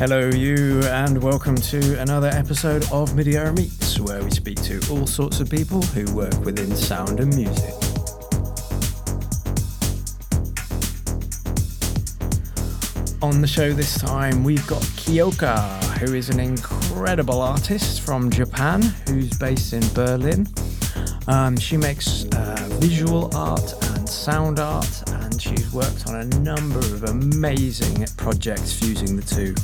Hello, you, and welcome to another episode of midierror Meets, where we speak to all sorts of people who work within sound and music. On the show this time, we've got Kyoka, who is an incredible artist from Japan who's based in Berlin. Um, she makes uh, visual art and sound art, she's worked on a number of amazing projects fusing the two.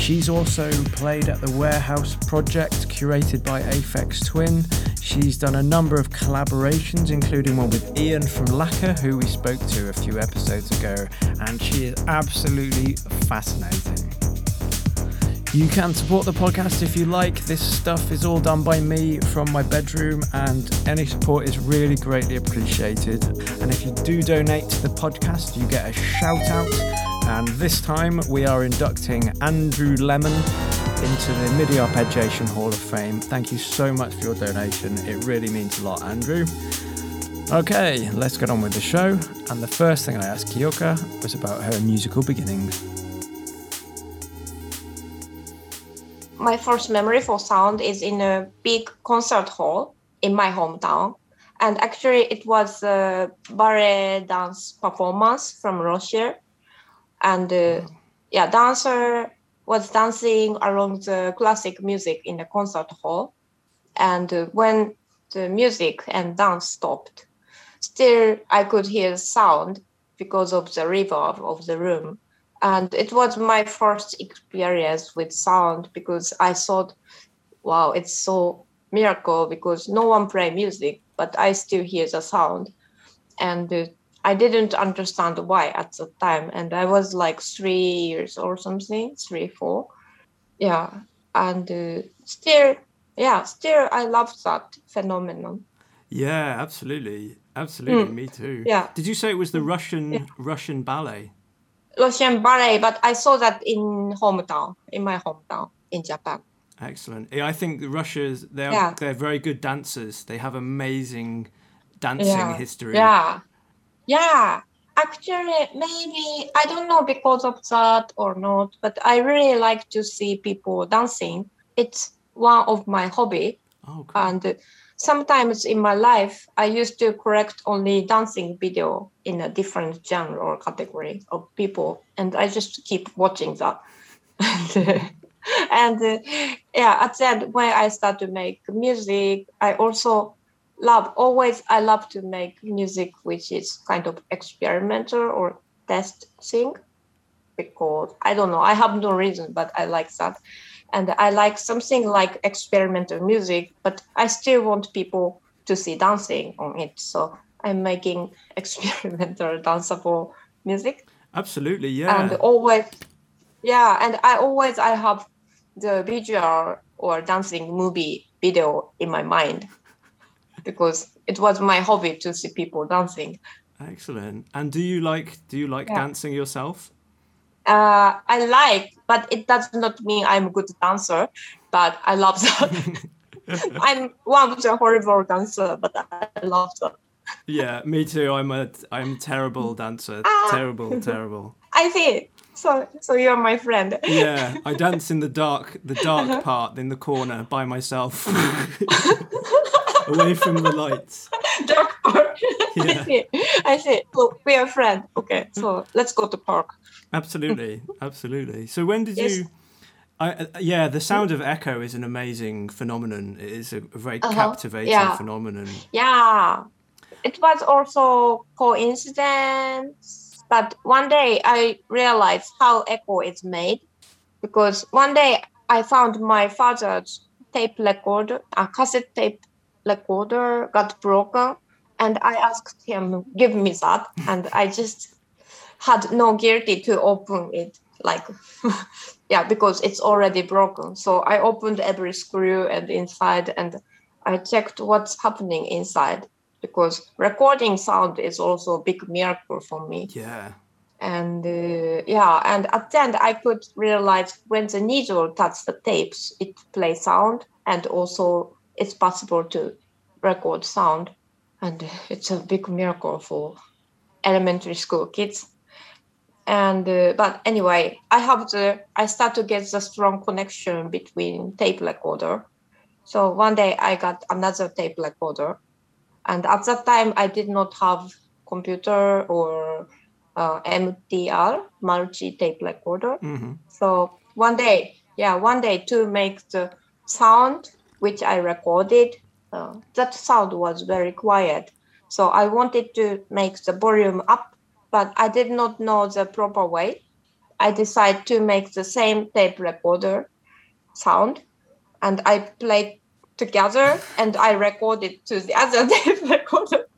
She's also played at the Warehouse Project, curated by Aphex Twin. She's done a number of collaborations, including one with Ian from Lakker, who we spoke to a few episodes ago, and she is absolutely fascinating. You can support the podcast if you like. This stuff is all done by me from my bedroom, and any support is really greatly appreciated. And if you do donate to the podcast, you get a shout out. And this time we are inducting Andrew Lemon into the MIDI Arpeggiation Hall of Fame. Thank you so much for your donation. It really means a lot, Andrew. Okay, let's get on with the show. And the first thing I asked Kyoka was about her musical beginnings. My first memory for sound is in a big concert hall in my hometown. And actually, it was a ballet dance performance from Russia. And uh, yeah, dancer was dancing along the classic music in the concert hall. And uh, when the music and dance stopped, still I could hear sound because of the reverb of the room and it was my first experience with sound because i thought wow it's so miracle because no one play music but i still hear the sound. And uh, i didn't understand why at the time. And i was like three years or something three four. Yeah. And uh, still yeah still i love that phenomenon. Yeah absolutely. Absolutely. Mm. me too. Yeah. Did you say it was the russian yeah. russian ballet Russian ballet, but I saw that in hometown, in my hometown in Japan. Excellent. Yeah, I think Russia's they're yeah. they're very good dancers. They have amazing dancing yeah. history. Yeah, yeah. Actually, maybe I don't know because of that or not, but I really like to see people dancing. It's one of my hobby, oh, cool. and sometimes in my life i used to correct only dancing video in a different genre or category of people and i just keep watching that. And uh, yeah at the end when i start to make music i also love always i love to make music which is kind of experimental or test thing because i don't know i have no reason but i like that and I like something like experimental music, but I still want people to see dancing on it. So I'm making experimental danceable music. Absolutely, yeah. And always, yeah, and I always I have the visual or dancing movie video in my mind because it was my hobby to see people dancing. Excellent. And do you like do you like yeah. dancing yourself? Uh, I like, but it does not mean I'm a good dancer. But I love that. I'm one of the horrible dancer, but I love that. Yeah, me too. I'm a I'm terrible dancer. Ah. Terrible, terrible. I see. So so you're my friend. yeah, I dance in the dark, the dark uh-huh. part in the corner by myself, away from the lights. Dark part. Yeah. I see. I see. So we are friends. Okay, so let's go to park. Absolutely, absolutely. So when did yes. you? I, uh, yeah, the sound of echo is an amazing phenomenon. It is a very uh-huh. captivating yeah. phenomenon. Yeah, it was also coincidence, but one day I realized how echo is made, because one day I found my father's tape recorder, a cassette tape recorder, got broken, and I asked him give me that, and I just had no guilty to open it like yeah because it's already broken. So i opened every screw and inside and i checked what's happening inside because recording sound is also a big miracle for me. Yeah. And uh, yeah and at the end i could realize when the needle touches the tapes it plays sound and also it's possible to record sound and it's a big miracle for elementary school kids. And uh, but anyway i have the i start to get the strong connection between tape recorder. So one day i got another tape recorder and at that time i did not have computer or uh, mtr multi tape recorder. Hmm so one day yeah one day to make the sound which i recorded uh, that sound was very quiet so i wanted to make the volume up but i did not know the proper way i decided to make the same tape recorder sound and i played together and i recorded to the other tape recorder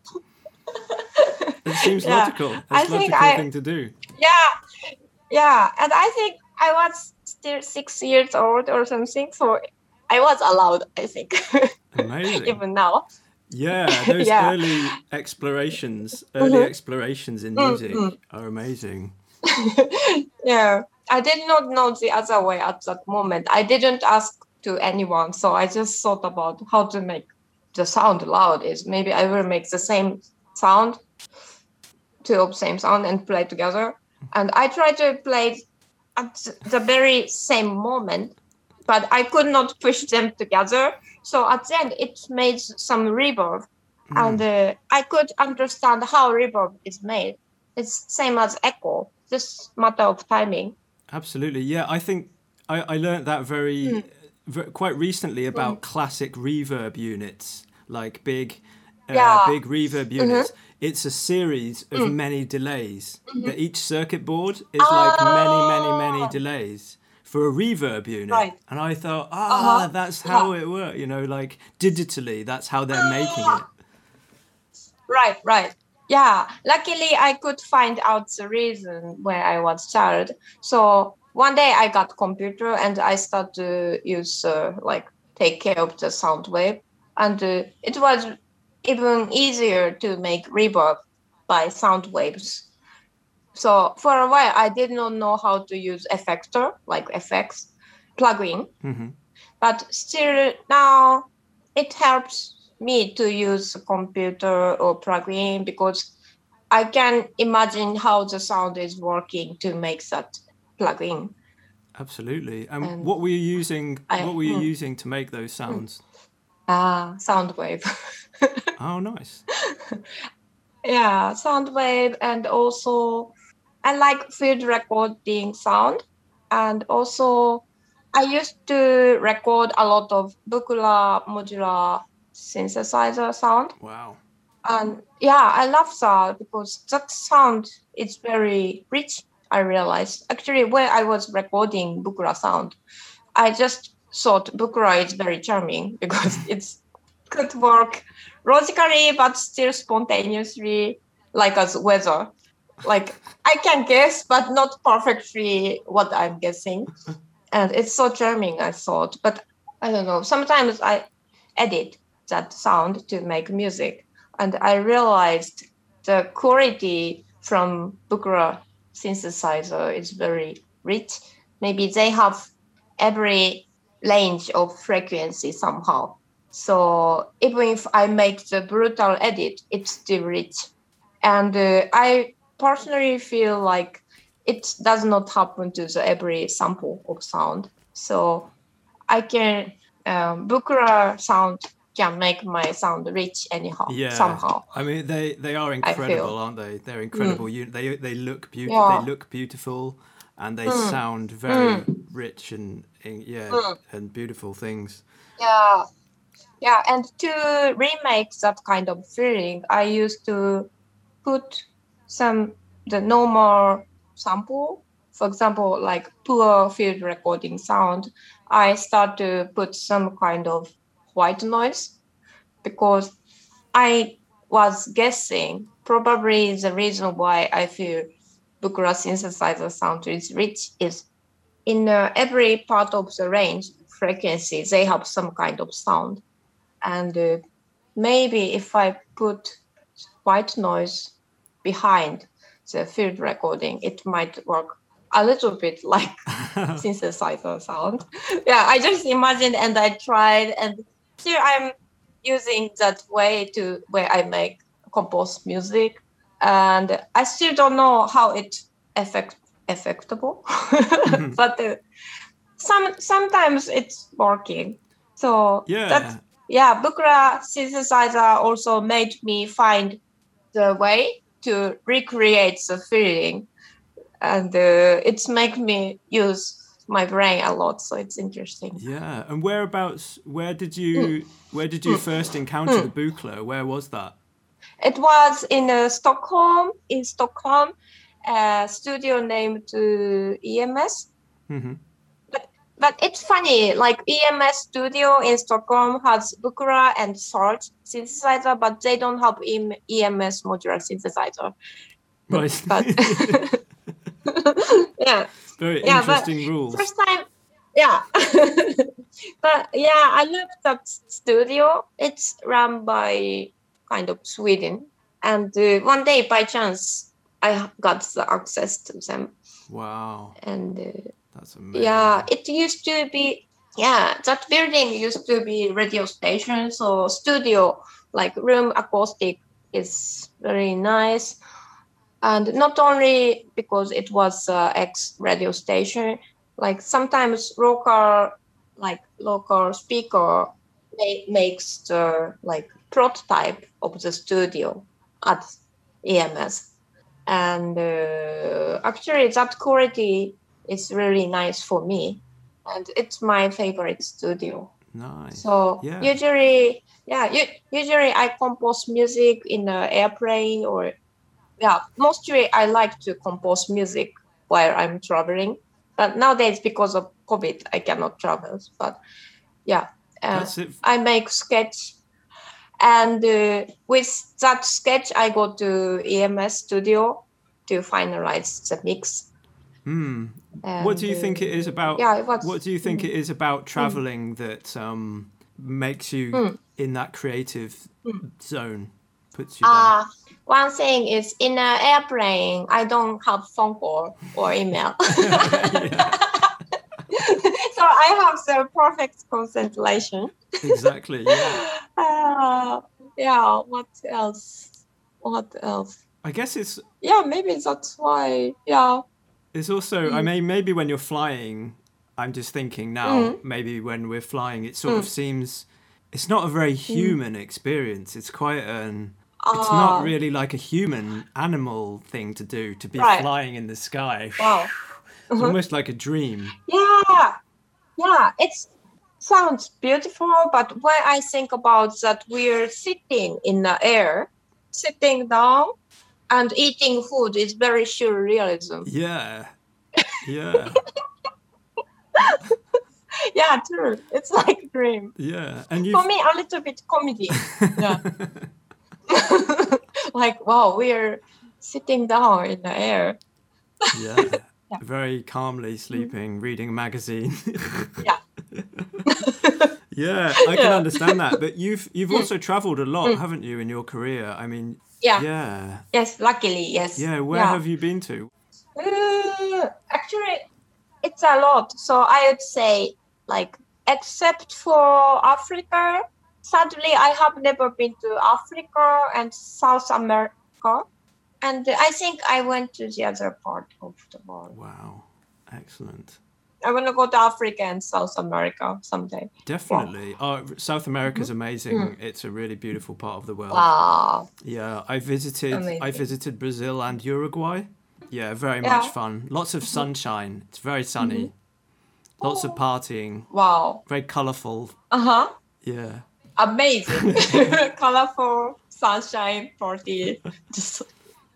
It seems Yeah. logical. It's I a think logical I- thing to do. yeah yeah and i think i was still six years old or something so i was allowed i think Amazing. even now Yeah, those Yeah. early explorations, early Mhm. explorations in music mm. are amazing. yeah i did not know the other way at that moment i didn't ask to anyone so i just thought about how to make the sound loud is maybe i will make the same sound two of same sound and play together and i tried to play at the very same moment but i could not push them together so at the end it made some reverb Mm. and uh, I could understand how reverb is made. It's same as echo, just matter of timing. Absolutely. Yeah, I think I, I learned that very, Mm. ver quite recently about classic reverb units, like big, uh, Yeah. Mm-hmm. big reverb units. It's a series of Mm. many delays. That each circuit board is like many, many, many delays for a reverb unit. Right. And I thought, ah, Uh-huh. that's how it works. You know, like digitally, that's how they're making it. Right, right. Yeah. Luckily, I could find out the reason where I was child. So one day I got computer and I started to use uh, like take care of the sound wave, and uh, it was even easier to make reverb by sound waves. So for a while, I did not know how to use effector like effects plugin, hmm but still now it helps me to use a computer or plugin because I can imagine how the sound is working to make that plugin. Absolutely. And And what were you using? I- what were you mm. using to make those sounds? Ah, sound wave. Oh, nice. yeah, sound wave, and also I like field recording sound, and also I used to record a lot of Buchla modular synthesizer sound. Wow. and yeah i love that because that sound is very rich i realized actually when i was recording Buchla sound i just thought Buchla is very charming because it's could work logically but still spontaneously like as weather like i can guess but not perfectly what i'm guessing and it's so charming i thought but i don't know sometimes i edit that sound to make music and I realized the quality from Buchla synthesizer is very rich. Maybe they have every range of frequency somehow. So even if I make the brutal edit, it's still rich. And uh, I personally feel like it does not happen to the every sample of sound. So I can um, Buchla sound can make my sound rich anyhow Yeah. somehow. I mean, they they are incredible, aren't they? They're incredible. You, they they look beautiful. Yeah. They look beautiful, and they Mm. sound very rich and, and yeah, Mm. and beautiful things. Yeah. Yeah. And to remake that kind of feeling, I used to put some the normal sample. For example, like poor field recording sound, I start to put some kind of white noise because I was guessing probably the reason why I feel Buchla synthesizer sound is rich is in uh, every part of the range frequency they have some kind of sound and uh, maybe if i put white noise behind the field recording it might work a little bit like synthesizer sound yeah i just imagined and i tried and here i'm using that way to where i make compose music and i still don't know how it effect effectable, but uh, some sometimes it's working. So Yeah. that's yeah, Buchla synthesizer also made me find the way to recreate the feeling, and uh, it's make me use my brain a lot. So it's interesting. Yeah. And whereabouts? Where did you? Where did you first encounter the Buchla? Where was that? It was in uh, Stockholm, in Stockholm, a studio named uh, EMS. hmm But it's funny, like EMS studio in Stockholm has Buchla and Salt synthesizer, but they don't have EMS modular synthesizer. Right. But yeah, Very Yeah, interesting rules. first time, yeah. but yeah, I love that studio. It's run by kind of Sweden, and uh, one day by chance I got the access to them, Wow. and. Uh, That's amazing. Yeah, it used to be. Yeah, that building used to be radio station, so studio like room acoustic is very nice, and not only because it was uh, ex radio station, like sometimes local like local speaker ma- makes the like prototype of the studio at EMS, and uh, actually that quality is really nice for me and it's my favorite studio Nice. so Yeah. usually yeah u- usually i compose music in an airplane or yeah mostly i like to compose music while i'm traveling but nowadays because of covid i cannot travel but yeah uh. I make sketch, and uh, with that sketch, I go to EMS studio to finalize the mix. Hmm. And, What do you think it is about? Yeah, it was. What do you think mm, it is about traveling that um, makes you Mm. in that creative zone? Puts you there. Uh, one thing is in an airplane, I don't have phone call or email. so I have the perfect concentration. exactly. Yeah. Uh, yeah, what else? What else? I guess it's Yeah, maybe that's why. Yeah. It's also. Mm. I mean, maybe when you're flying, I'm just thinking now. Mm. Maybe when we're flying, it sort of seems. It's not a very human experience. It's quite an. It's Ah, not really like a human animal thing to do to be Right. flying in the sky. Wow. It's almost like a dream. Yeah, yeah, it sounds beautiful, but when I think about that, we're sitting in the air, sitting down, and eating food is very surrealism. Yeah. Yeah. Yeah, true. It's like a dream. Yeah. And you For me, a little bit comedy. Yeah. like, wow, we're sitting down in the air. Yeah. Very calmly sleeping, reading a magazine. Yeah. yeah, I can Yeah. understand that. But you've you've hmm. also travelled a lot, hmm. haven't you, in your career? I mean, Yeah. yeah. Yes, luckily, yes. Yeah, where have you been to? Uh, actually, it's a lot. So I would say, like, except for Africa, sadly, I have never been to Africa and South America. And I think I went to the other part of the world. Wow. Excellent. I want to go to Africa and South America someday. Definitely. Oh, South America's mm-hmm. amazing. Mm. It's a really beautiful part of the world. Wow. Yeah, I visited I visited Brazil and Uruguay. Yeah, very Yeah. much fun. Lots of mm-hmm. sunshine. It's very sunny. Mm-hmm. Lots of oh. partying. Wow. Very colourful. Uh huh. Yeah. Amazing. Colorful sunshine party. Just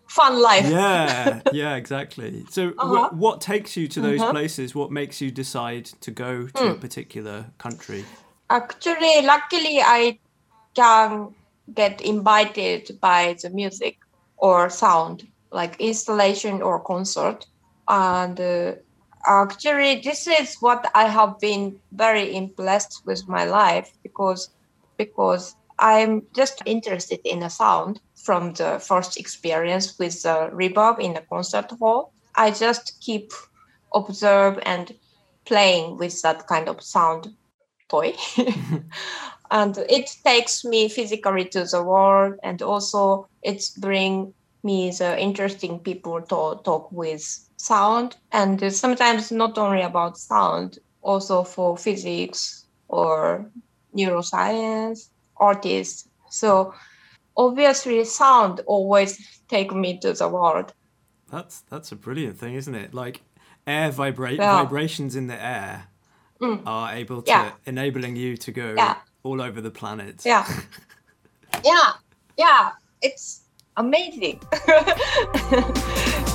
fun life. Yeah, yeah, exactly. So, Uh-huh. what takes you to those Uh-huh. places? What makes you decide to go to a particular country? Actually, luckily, I can get invited by the music or sound, like installation or concert. And uh, actually, this is what I have been very impressed with my life because because I'm just interested in the sound from the first experience with the reverb in the concert hall. I just keep observe and playing with that kind of sound toy and it takes me physically to the world and also it bring me the interesting people to talk with sound and sometimes not only about sound, also for physics or neuroscience, artists. So obviously sound always take me to the world. That's that's a brilliant thing, isn't it? Like air vibra- yeah. vibrations in the air mm. are able to yeah. enabling you to go yeah. all over the planet. Yeah. yeah. Yeah. It's amazing.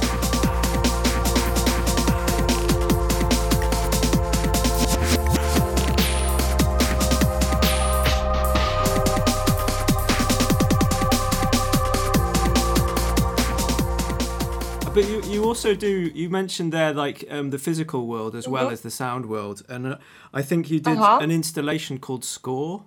also do you mentioned there like um, the physical world as well mm-hmm. as the sound world and uh, i think you did uh-huh. an installation called score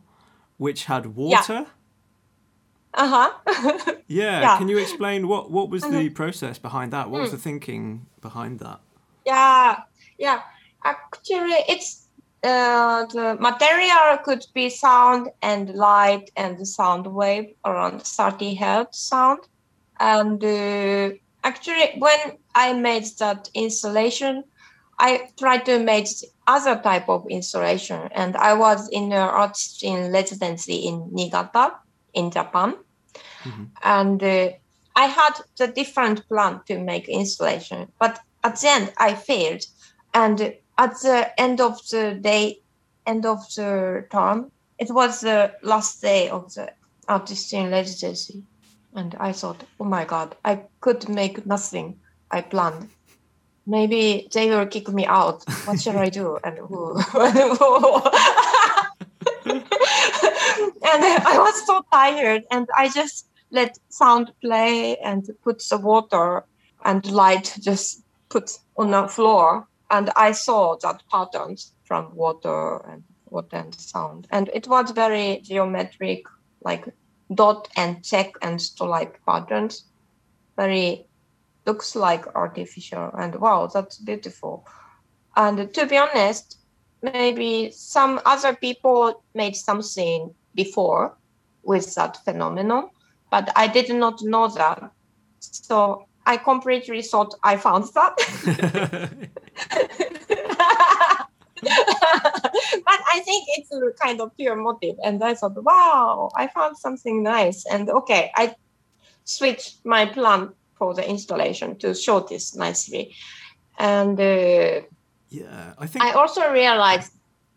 which had water yeah. uh-huh yeah. yeah. can you explain what what was the mm-hmm. process behind that what mm. was the thinking behind that yeah yeah actually it's uh, the material could be sound and light and the sound wave around 30 hertz sound and uh, actually when i made that installation i tried to make other type of installation and i was in an artist in residency in niigata in japan. Mm-hmm. and uh, i had the different plan to make installation but at the end i failed. And at the end of the day end of the term it was the last day of the artist in residency and I thought, oh my God, I could make nothing I planned. Maybe they will kick me out. What shall I do? And who? and I was so tired, and I just let sound play and put the water and light just put on the floor. And I saw that patterns from water and water and sound. And it was very geometric, like dot and check and stripe patterns. Very looks like artificial and wow, that's beautiful. And to be honest, maybe some other people made something before with that phenomenon, but I did not know that. So I completely thought I found that. but I think it's a kind of pure motive. And I thought, wow, I found something nice. And okay, I switched my plan for the installation to show this nicely. And uh, yeah, I think I also realized,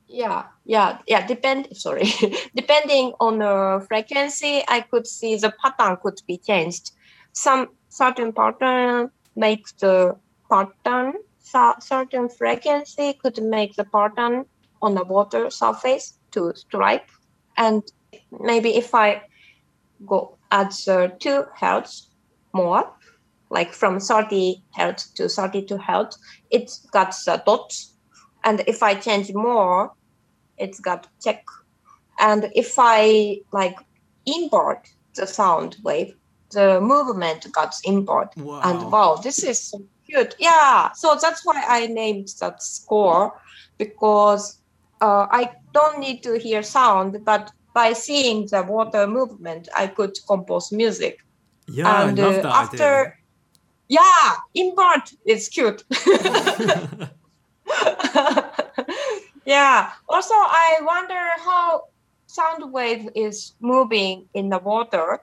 yeah, yeah, yeah. Depend, sorry, depending on the frequency, I could see the pattern could be changed. Some certain pattern makes the pattern certain frequency could make the pattern on the water surface to stripe. And maybe if I go at the 2 hertz more, like from 30 hertz to 32 hertz, it's got the dots. And if I change more, it's got check. And if I like import the sound wave, the movement got import. Wow. And wow, this is cute. Yeah. So that's why I named that score because uh, I don't need to hear sound, but by seeing the water movement, I could compose music. Yeah, and, I love uh, that after, idea. Yeah, in part, it's cute. yeah. Also, I wonder how sound wave is moving in the water,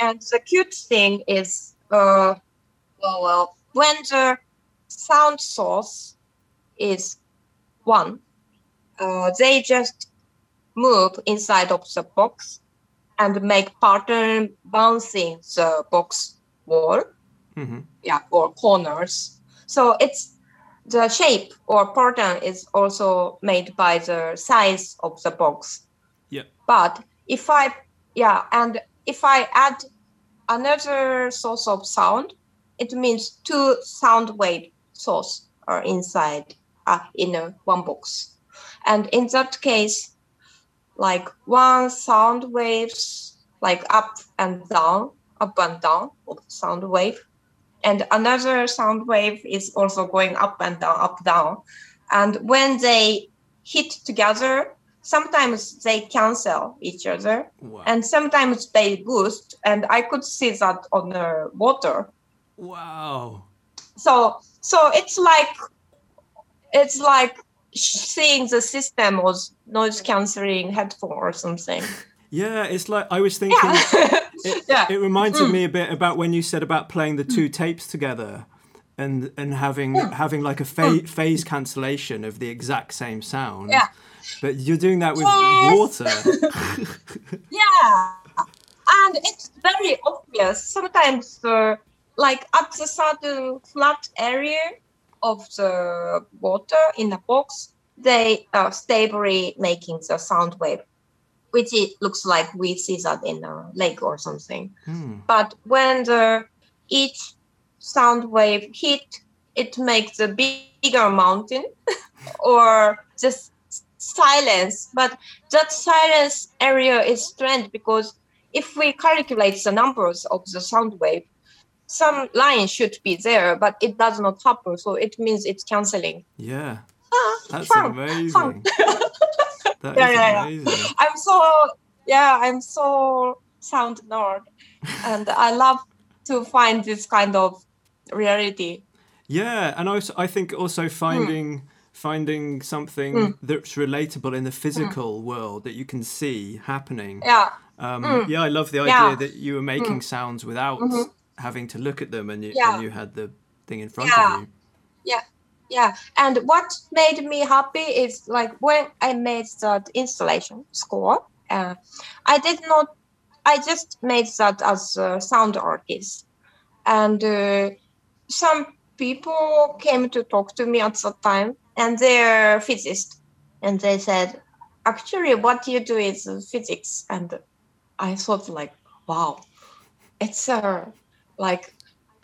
and the cute thing is, uh, well, well, when the sound source is one, uh, they just move inside of the box and make pattern bouncing the box wall, mm-hmm. yeah, or corners. So it's the shape or pattern is also made by the size of the box. Yeah. But if I, yeah, and if I add another source of sound, it means two sound wave source are inside uh, in a one box. And in that case, like one sound waves like up and down, up and down of sound wave. And another sound wave is also going up and down, up, down. And when they hit together, sometimes they cancel each other wow. and sometimes they boost. And I could see that on the water Wow. So so it's like it's like seeing the system was noise cancelling headphone or something. Yeah, it's like I was thinking. Yeah. It, Yeah. it reminded mm. me a bit about when you said about playing the two mm. tapes together, and and having mm. having like a fa- phase cancellation of the exact same sound. Yeah. But you're doing that with Yes. water. yeah and it's very obvious sometimes uh, like at the certain flat area of the water in the box they are stably making the sound wave which it looks like we see that in a lake or something Hmm. but when the each sound wave hit it makes a bigger mountain or just silence but that silence area is strange because if we calculate the numbers of the sound wave some line should be there but it does not happen so it means it's canceling Yeah, ah, that's fun, amazing. fun. That Yeah, yeah, yeah. amazing. i'm so yeah i'm so sound nerd and i love to find this kind of reality Yeah, and also I think Hmm. also finding finding something that's relatable in the physical world that you can see happening. yeah Um, Mm. Yeah, I love the idea Yeah. that you were making sounds without having to look at them, and you. Yeah. and you had the thing in front Yeah. of you. yeah Yeah. and what made me happy is like when i made that installation score uh, i did not i just made that as a sound artist and uh, some people came to talk to me at that time and they're physicists and they said actually what you do is physics and i thought like wow it's uh, like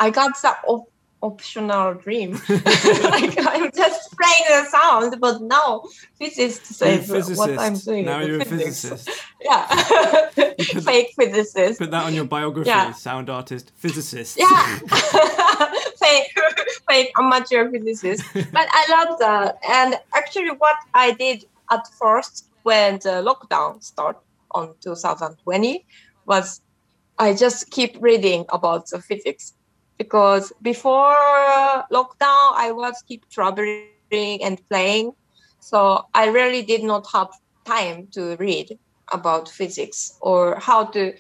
i got some op- optional dream like i'm just playing the sound but now physicists say what i'm doing Now you're a physicist. yeah put- fake physicist Put that on your biography. Yeah. Sound artist, physicist. yeah fake fake amateur physicist but i love that and actually what i did at first when the lockdown started on 2020 was i just keep reading about the physics because before lockdown i was keep traveling and playing so i really did not have time to read about physics or how to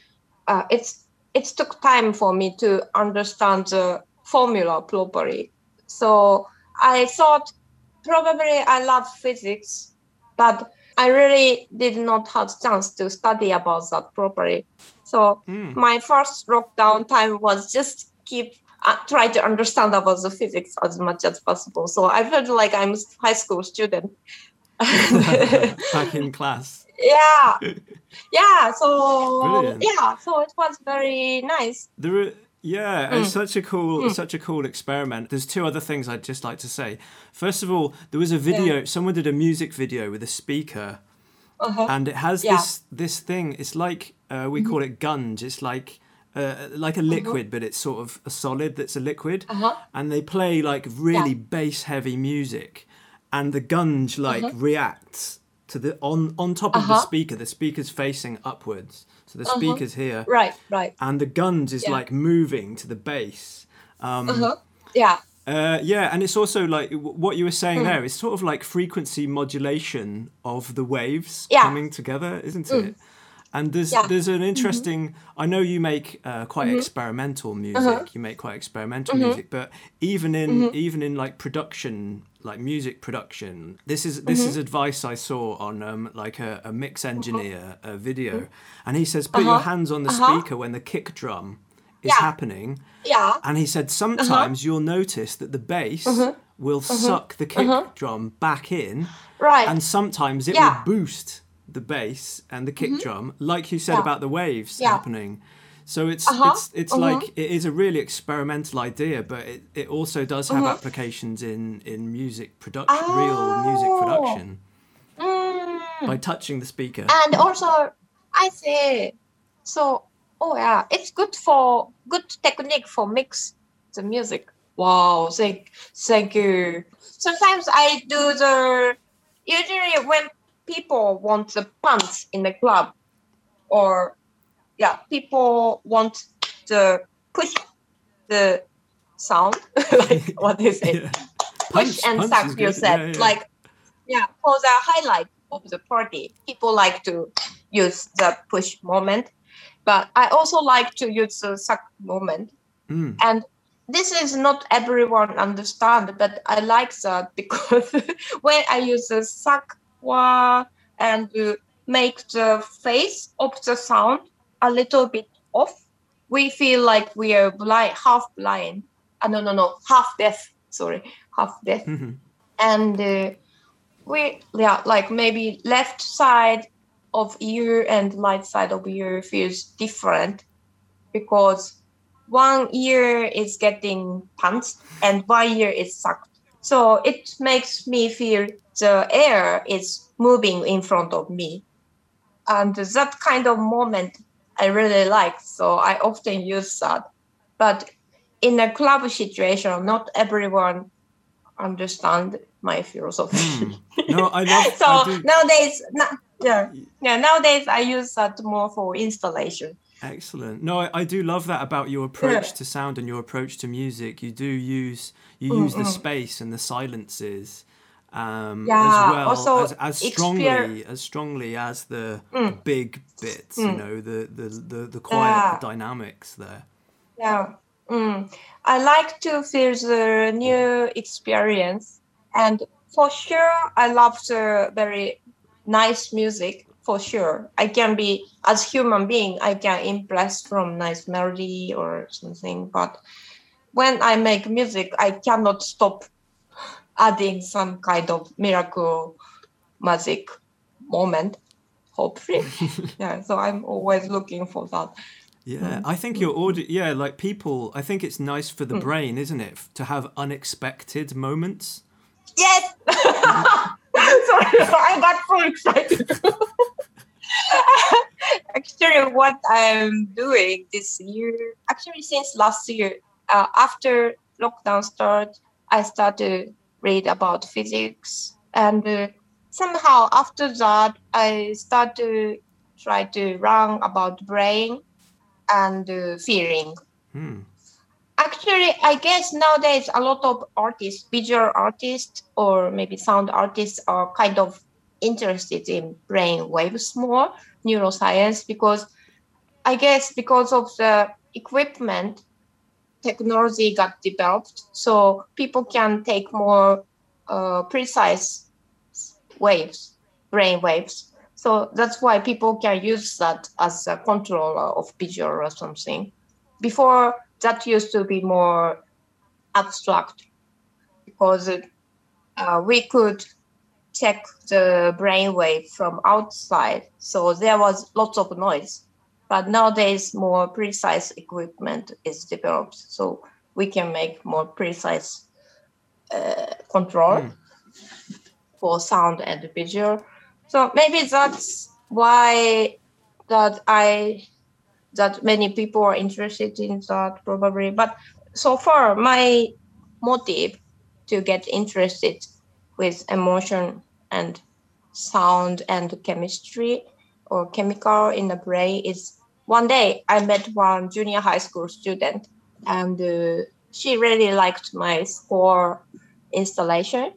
uh, it's it took time for me to understand the formula properly. So I thought probably I love physics, but I really did not have chance to study about that properly. So Mm. my first lockdown time was just keep uh, try to understand about the physics as much as possible. So I felt like I'm a high school student. Back in class. yeah, yeah. So Brilliant. yeah, so it was very nice. There are, yeah, it's Mm. such a cool, such a cool experiment. There's two other things I'd just like to say. First of all, there was a video. Someone did a music video with a speaker, Uh-huh. and it has Yeah. this this thing. It's like uh, we call it gunge. It's like uh, like a liquid, but it's sort of a solid that's a liquid. Uh-huh. And they play like really bass heavy music, and the gunge like reacts to the on on top of the Uh-huh. speaker. The speaker's facing upwards, so the speaker's here Right, right. and the gunge is Yeah. like moving to the bass. Um, Uh-huh. Yeah. Uh, yeah, and it's also like what you were saying there. It's sort of like frequency modulation of the waves Yeah. coming together, isn't it? And there's Yeah. Mm-hmm. there's an interesting. I know you make uh, quite experimental music. Uh-huh. You make quite experimental music, but even in Mm-hmm. even in like production, like music production, this is this Mm-hmm. is advice I saw on um, like a, a mix Uh-huh. engineer a video, and he says put your hands on the Uh-huh. speaker when the kick drum is Yeah. happening, Yeah. and he said uh-huh. sometimes you'll notice that the bass uh-huh. will uh-huh. suck the kick drum back in, Right. and sometimes it Yeah. will boost the bass and the kick mm-hmm. drum, like you said Yeah. about the waves happening. So it's Uh-huh. it's it's like it is a really experimental idea, but it, it also does have applications in in music production, real music Oh. production, Mm. by touching the speaker. And also, I say, so, oh yeah, it's good for, good technique for mix the music. Wow, thank, thank you. Sometimes I do the, usually when people want the pants in the club, or yeah, people want the push the sound, like what is it? Yeah. Push and punch suck, you said. Yeah, yeah. Like, yeah, for the highlight of the party, people like to use the push moment, but I also like to use the suck moment. Mm. And this is not everyone understand, but I like that because when I use the suck wa and uh, make the face of the sound a little bit off, we feel like we are blind, half blind. Uh, no, no, no, half deaf. Sorry, half deaf Mhm. and uh, we yeah like maybe left side of ear and right side of ear feels different because one ear is getting punched and one ear is sucked so it makes me feel the air is moving in front of me and that kind of moment i really like so i often use that but in a club situation not everyone understand my philosophy Mm. No, I love. so I nowadays yeah, yeah nowadays i use that more for installation Excellent. No, I, I do love that about your approach Yeah. to sound and your approach to music. You do use you use the mm. space and the silences um, Yeah, as well also as, as exper- strongly as strongly as the Mm. big bits. You Mm. know the the the, the quiet Yeah. the dynamics there. yeah mm. i like to feel the new experience and for sure i love the very nice music for sure i can be as human being i can impress from nice melody or something but when i make music i cannot stop adding some kind of miracle magic moment hopefully yeah so i'm always looking for that Yeah, I think your audio. Yeah, like people. I think it's nice for the Mm. brain, isn't it, to have unexpected moments. Yes. Sorry, I got so excited. actually, what I'm doing this year, actually since last year, uh, after lockdown start, I started to read about physics, and uh, somehow after that, I start to try to learn about brain and uh, feeling Hmm. Actually i guess nowadays a lot of artists visual artists or maybe sound artists are kind of interested in brain waves more neuroscience because i guess because of the equipment technology got developed so people can take more uh, precise waves brain waves. So that's why people can use that as a controller of visual or something. Before that used to be more abstract because uh, we could check the brainwave from outside. So there was lots of noise but nowadays more precise equipment is developed. So we can make more precise uh, control Mm. for sound and visual. So maybe that's why that i that many people are interested in that probably. But so far my motive to get interested with emotion and sound and chemistry or chemical in the brain is one day i met one junior high school student and uh, she really liked my score installation.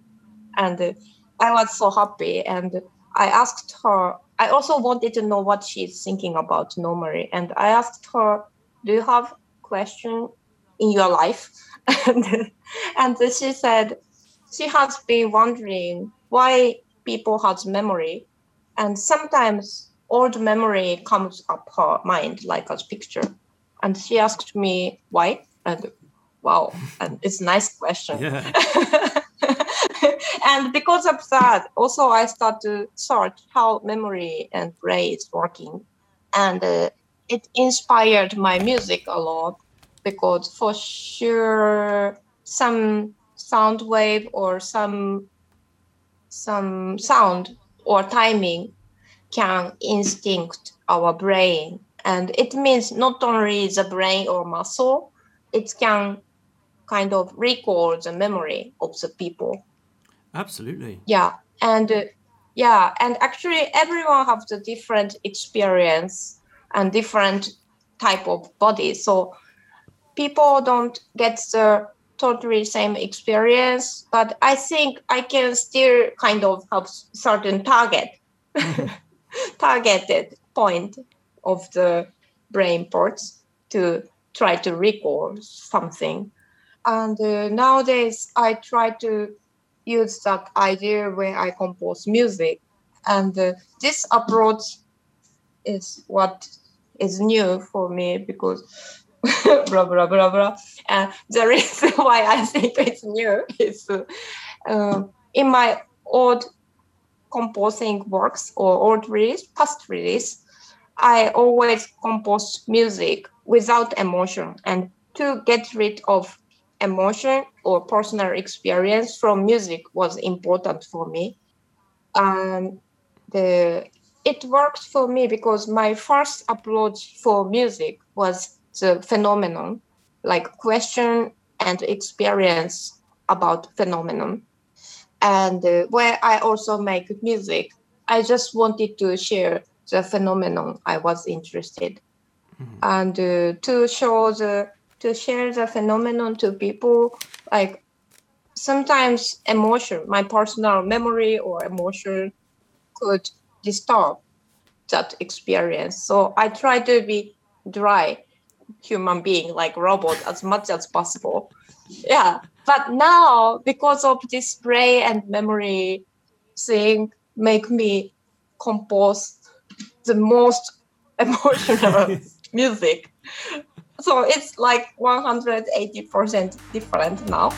And uh, i was so happy and i asked her I also wanted to know what she's thinking about normally. And I asked her, Do you have question in your life? and, and she said she has been wondering why people has memory. And sometimes old memory comes up her mind like a picture. And she asked me why. And wow, and it's a nice question Yeah. and because of that, also I start to search how memory and brain is working, and uh, it inspired my music a lot because for sure some sound wave or some some sound or timing can instinct our brain. And it means not only the brain or muscle it can kind of recall the memory of the people Absolutely. yeah and uh, yeah and actually everyone has a different experience and different type of body so people don't get the totally same experience, but I think I can still kind of have certain target, targeted point of the brain parts to try to recall something. And uh, nowadays, I try to use that idea when I compose music. And uh, this approach is what is new for me because blah blah blah blah. And the reason why I think it's new is uh, in my old composing works or old release, past release, I always compose music without emotion. And to get rid of emotion or personal experience from music was important for me. And the it worked for me because my first approach for music was the phenomenon, like question and experience about phenomenon. And uh, where I also make music, I just wanted to share the phenomenon I was interested, mm-hmm. and uh, to show the to share the phenomenon to people. Like sometimes emotion, my personal memory or emotion, could disturb that experience. So I try to be dry human being like robot as much as possible yeah but now because of this brain and memory thing make me compose the most emotional music so it's like 180% different now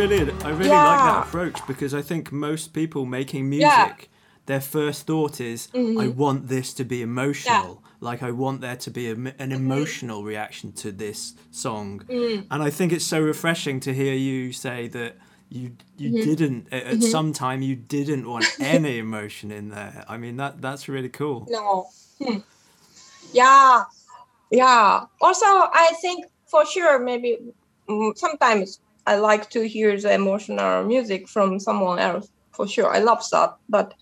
really, I really yeah. like that approach because I think most people making music, yeah. their first thought is, mm-hmm. "I want this to be emotional." Yeah. Like I want there to be a, an mm-hmm. emotional reaction to this song, mm. and I think it's so refreshing to hear you say that you you mm-hmm. didn't at mm-hmm. some time you didn't want any emotion in there. I mean that that's really cool. No. Hmm. Yeah. Yeah. Also, I think for sure maybe mm, sometimes I like to hear the emotional music from someone else for sure. I love that. But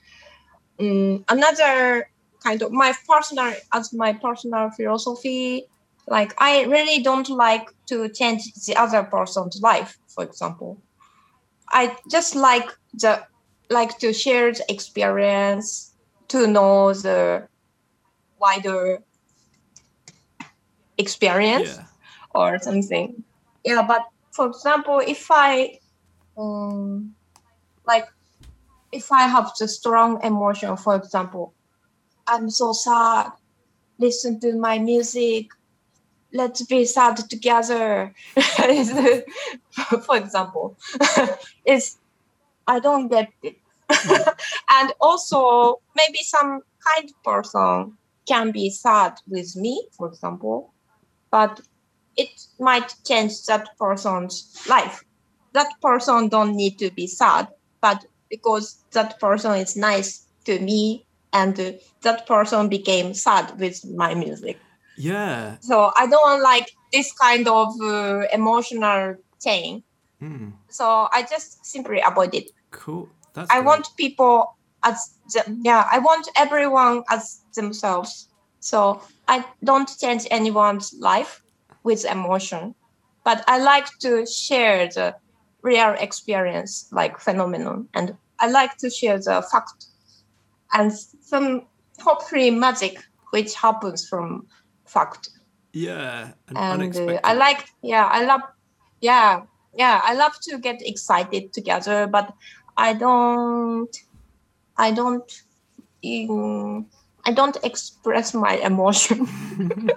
um, another kind of my personal as my personal philosophy, like I really don't like to change the other person's life. For example, I just like the like to share the experience to know the wider experience yeah. or something. Yeah, but for example, if I um, like if I have the strong emotion, for example, I'm so sad. Listen to my music. Let's be sad together. for example, is I don't get it. and also maybe some kind person can be sad with me, for example, but it might change that person's life. That person don't need to be sad, but because that person is nice to me and that person became sad with my music. Yeah. So I don't like this kind of uh, emotional thing. Mm. So I just simply avoid it. Cool. That's I great. want people as them, yeah, I want everyone as themselves. So I don't change anyone's life with emotion. But I like to share the real experience, like phenomenon, and I like to share the fact and some hopefully magic which happens from fact. Yeah, and uh, I like yeah I love yeah yeah I love to get excited together, but I don't I don't um, I don't express my emotion.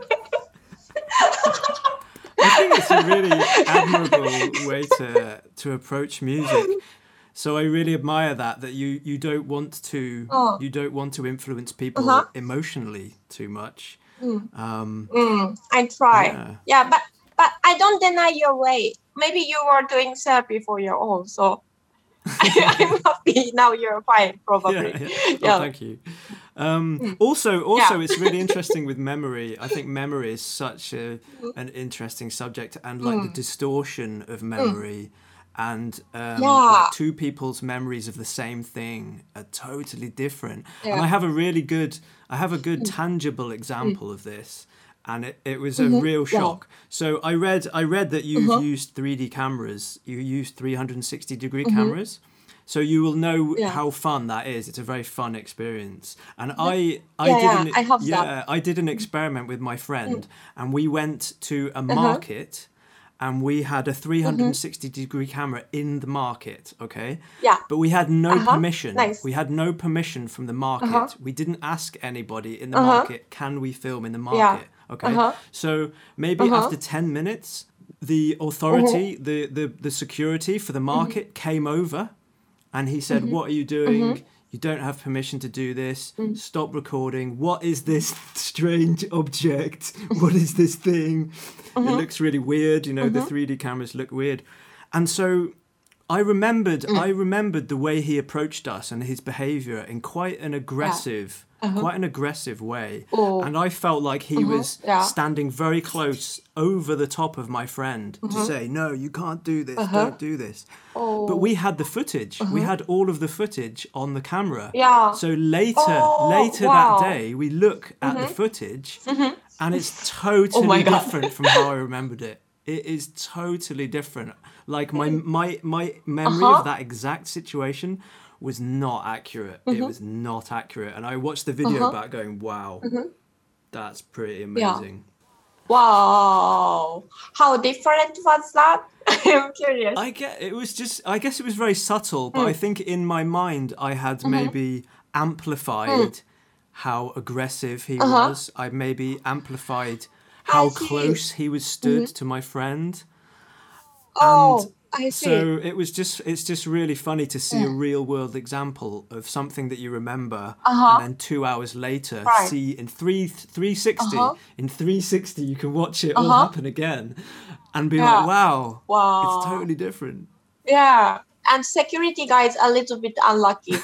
I think it's a really admirable way to to approach music. So I really admire that that you you don't want to oh. you don't want to influence people uh-huh. emotionally too much. Mm. Um, mm, I try. Yeah. yeah, but but I don't deny your way. Maybe you were doing therapy for your own, so I, am happy now. You're fine, probably. Yeah, yeah. Oh, thank you. Um, also, also, yeah. it's really interesting with memory. I think memory is such a an interesting subject, and like mm. the distortion of memory. Mm and um, yeah. like two people's memories of the same thing are totally different. Yeah. And I have a really good, I have a good mm. tangible example mm. of this, and it, it was mm-hmm. a real shock. Yeah. So I read, I read that you've uh-huh. used 3D cameras. You used 360 degree mm-hmm. cameras. So you will know how fun that is. It's a very fun experience. And I, I yeah, did an, I yeah, I did an experiment with my friend, mm. and we went to a uh-huh. market and we had a 360 mm-hmm. degree camera in the market okay yeah but we had no uh-huh. permission nice. we had no permission from the market uh-huh. we didn't ask anybody in the uh-huh. market can we film in the market yeah. okay uh-huh. so maybe uh-huh. after 10 minutes the authority uh-huh. the, the the security for the market mm-hmm. came over and he said mm-hmm. what are you doing you don't have permission to do this. Mm. Stop recording. What is this strange object? What is this thing? Mm-hmm. It looks really weird. You know, mm-hmm. the 3D cameras look weird. And so I remembered mm. I remembered the way he approached us and his behavior in quite an aggressive yeah. uh-huh. quite an aggressive way. Oh. And I felt like he uh-huh. was yeah. standing very close over the top of my friend uh-huh. to mm-hmm. say, "No, you can't do this. Uh-huh. Don't do this." Oh. But we had the footage. We uh-huh. had all of the footage on the camera. Yeah. So later oh, later wow. that day, we look at the mm-hmm. footage mm-hmm. and it's totally oh different from how I remembered it. It is totally different. Like my my my memory uh-huh. of that exact situation was not accurate. Mm-hmm. It was not accurate, and I watched the video uh-huh. back, going, "Wow, mm-hmm. that's pretty amazing." Yeah. Wow, how different was that? I'm curious. I get it was just. I guess it was very subtle, but mm. I think in my mind I had mm-hmm. maybe amplified mm. how aggressive he uh-huh. was. I maybe amplified how close he was stood mm-hmm. to my friend. Oh, and I see. So it was just it's just really funny to see a real world example of something that you remember uh-huh. and then 2 hours later right. see in 3 360 uh-huh. in 360 you can watch it uh-huh. all happen again and be yeah. like wow wow it's totally different. Yeah. And security guys a little bit unlucky.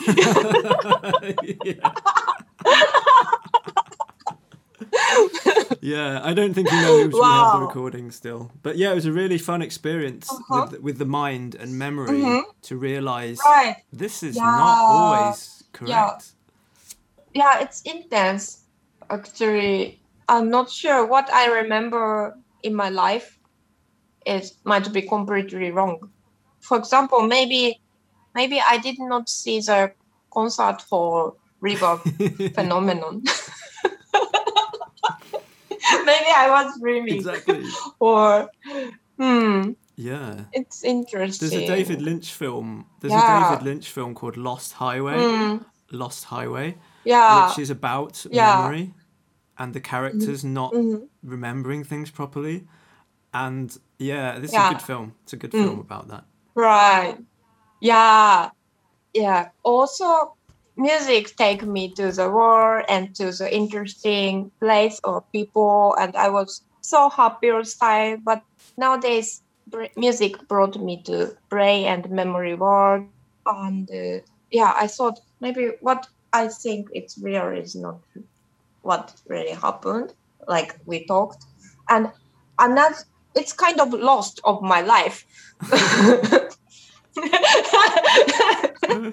yeah, I don't think he knows wow. we have the recording still. But yeah, it was a really fun experience uh-huh. with, with the mind and memory mm-hmm. to realize right. this is yeah. not always correct. Yeah. yeah, it's intense. Actually, I'm not sure what I remember in my life is might be completely wrong. For example, maybe maybe I did not see the concert for reverb phenomenon. maybe I was dreaming. Exactly. or, hmm. Yeah. It's interesting. There's a David Lynch film. There's yeah. a David Lynch film called Lost Highway. Mm. Lost Highway. Yeah. Which is about yeah. memory and the characters mm-hmm. not mm-hmm. remembering things properly. And yeah, this yeah. is a good film. It's a good mm. film about that. Right. Yeah. Yeah. Also, music take me to the world and to the interesting place or people and i was so happy all time but nowadays music brought me to brain and memory world and uh, yeah i thought maybe what i think it's real is not what really happened like we talked and another it's kind of lost of my life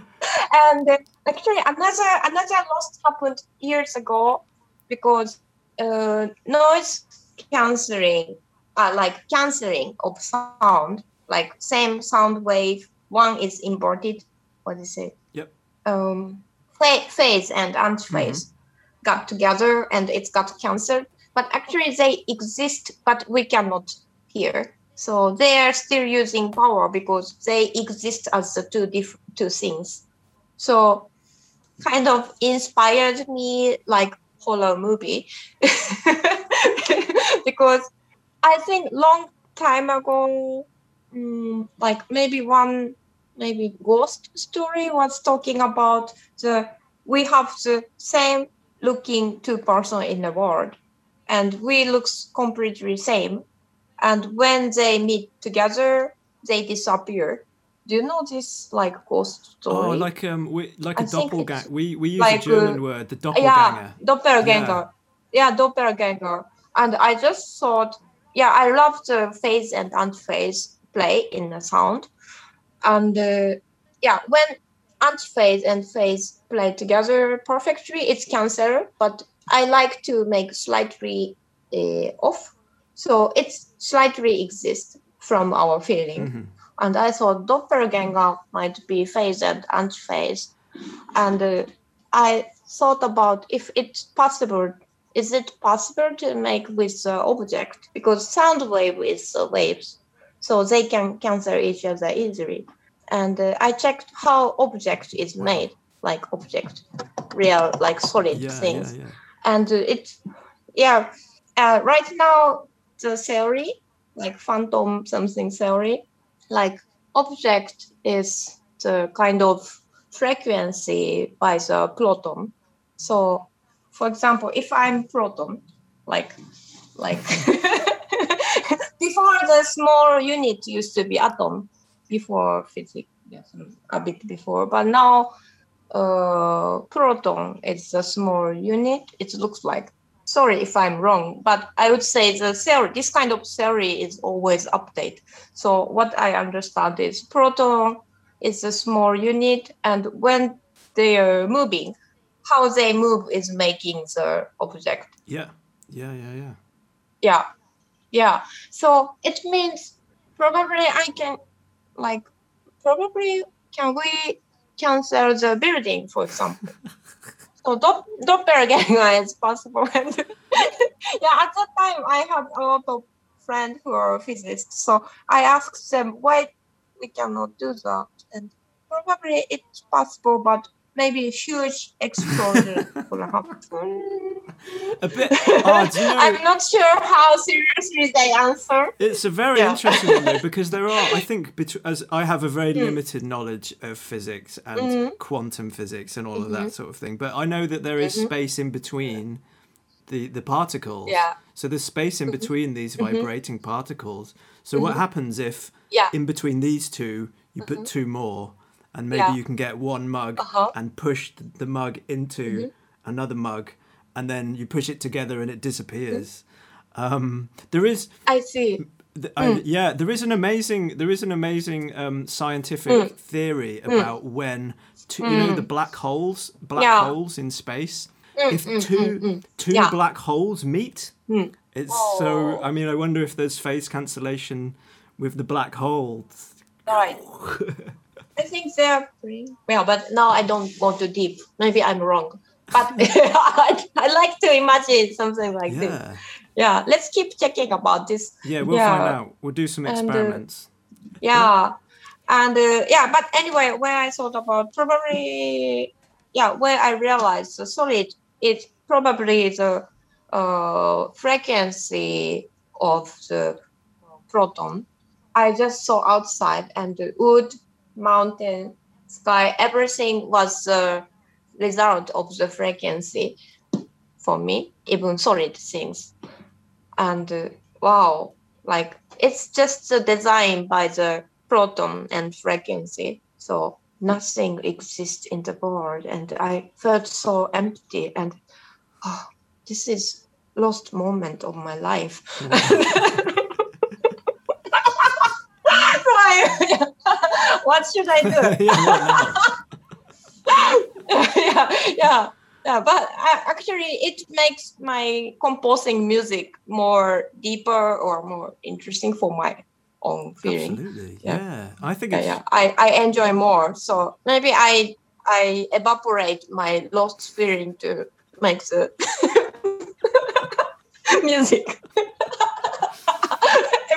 and uh, actually another another loss happened years ago because uh, noise cancelling, uh, like cancelling of sound, like same sound wave. One is imported. What is it? Yep. Um, phase and antiphase mm-hmm. got together and it's got cancelled. But actually, they exist, but we cannot hear. So they are still using power because they exist as the two different two things. So kind of inspired me like horror movie. Because I think long time ago, um, like maybe one maybe ghost story was talking about the we have the same looking two person in the world and we looks completely same. And when they meet together they disappear do you know this like ghost story? Oh, like um, we, like a doppelganger. We we use like, a German uh, word, the doppelganger. Yeah, doppelganger. Yeah. yeah, doppelganger. And I just thought, yeah, I love the phase and antiphase play in the sound, and uh, yeah, when antiphase and phase play together perfectly, it's cancer. But I like to make slightly uh, off, so it's slightly exists from our feeling. Mm-hmm and I thought doppelganger might be phase and antiphase. And uh, I thought about if it's possible, is it possible to make with the object? Because sound wave is uh, waves, so they can cancel each other easily. And uh, I checked how object is made, like object, real, like solid yeah, things. Yeah, yeah. And uh, it, yeah, uh, right now the theory, like phantom something theory, like object is the kind of frequency by the proton. So, for example, if I'm proton, like like before the small unit used to be atom, before physics, yes, a bit before, but now uh, proton is a small unit. It looks like sorry if I'm wrong, but I would say the theory, this kind of theory is always update. So what I understand is proton is a small unit, and when they are moving, how they move is making the object. Yeah, yeah, yeah, yeah. Yeah, yeah. So it means probably I can, like, probably can we cancel the building, for example. So Dopp- doppelganger is possible. Yeah, at that time I had a lot of friends who are physicists. So I asked them why we cannot do that. And probably it's possible, but maybe a huge explosion will happen. a bit. Oh, you know, I'm not sure how seriously they answer. It's a very yeah. interesting one though, because there are. I think as I have a very mm. limited knowledge of physics and mm-hmm. quantum physics and all mm-hmm. of that mm-hmm. sort of thing, but I know that there is mm-hmm. space in between the the particles. Yeah. So there's space in mm-hmm. between these mm-hmm. vibrating particles. So what happens if yeah. in between these two you put two more? And maybe yeah. you can get one mug uh-huh. and push the mug into mm-hmm. another mug and then you push it together and it disappears mm-hmm. um, there is i see mm. yeah there is an amazing there is an amazing um, scientific mm. theory mm. about when two, you know mm. the black holes black yeah. holes in space mm, if mm, two two yeah. black holes meet it's oh. so i mean i wonder if there's phase cancellation with the black holes right I think they're well, but now I don't go too deep. Maybe I'm wrong, but I, I, like to imagine something like yeah. this. Yeah, let's keep checking about this. Yeah, we'll yeah. find out. We'll do some experiments. And, uh, yeah, and uh, yeah, but anyway, when I thought about probably, yeah, when I realized the solid, it probably the uh, frequency of the proton. I just saw outside and the wood mountain, sky, everything was the result of the frequency for me, even solid things. And uh, wow, like it's just the design by the proton and frequency. So nothing exists in the world. And I felt so empty and oh, this is lost moment of my life. what should I do? yeah, yeah, yeah. But uh, actually, it makes my composing music more deeper or more interesting for my own feeling. Absolutely, yeah. yeah. I think yeah, yeah, I, I enjoy more. So maybe I I evaporate my lost feeling to make the music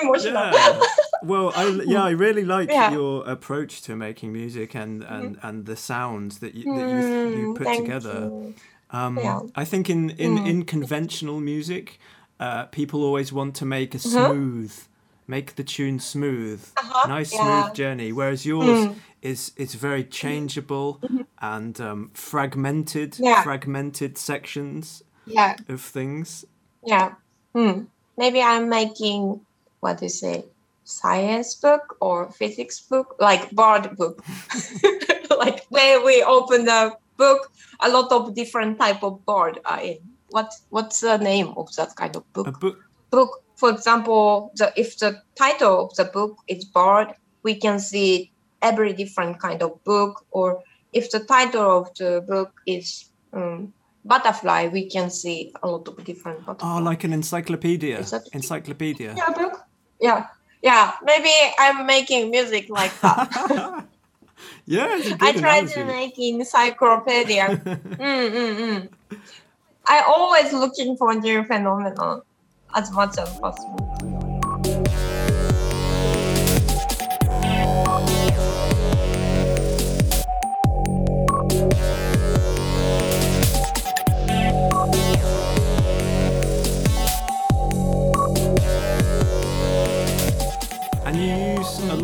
emotional. Yeah. Well, I yeah, I really like yeah. your approach to making music and and mm. and the sounds that you that you, you mm, put together. You. Um, yeah. I think in in mm. in conventional music, uh, people always want to make a uh-huh. smooth, mm-hmm. make the tune smooth, uh-huh. nice yeah. smooth journey. Whereas yours mm. is is very changeable mm-hmm. and um, fragmented, fragmented sections of things. Yeah. Mm. Maybe I'm making what do you say science book or physics book, like board book, like where we open the book, a lot of different type of board are in. What what's the name of that kind of book? A book. Book, for example, the if the title of the book is board, we can see every different kind of book. Or if the title of the book is um, butterfly, we can see a lot of different butterflies. Oh, like an encyclopedia. Encyclopedia. Yeah, book. Yeah, yeah. Maybe I'm making music like that. yeah, I try to make encyclopedia. mm, mm, mm. I always looking for new phenomenon as much as possible.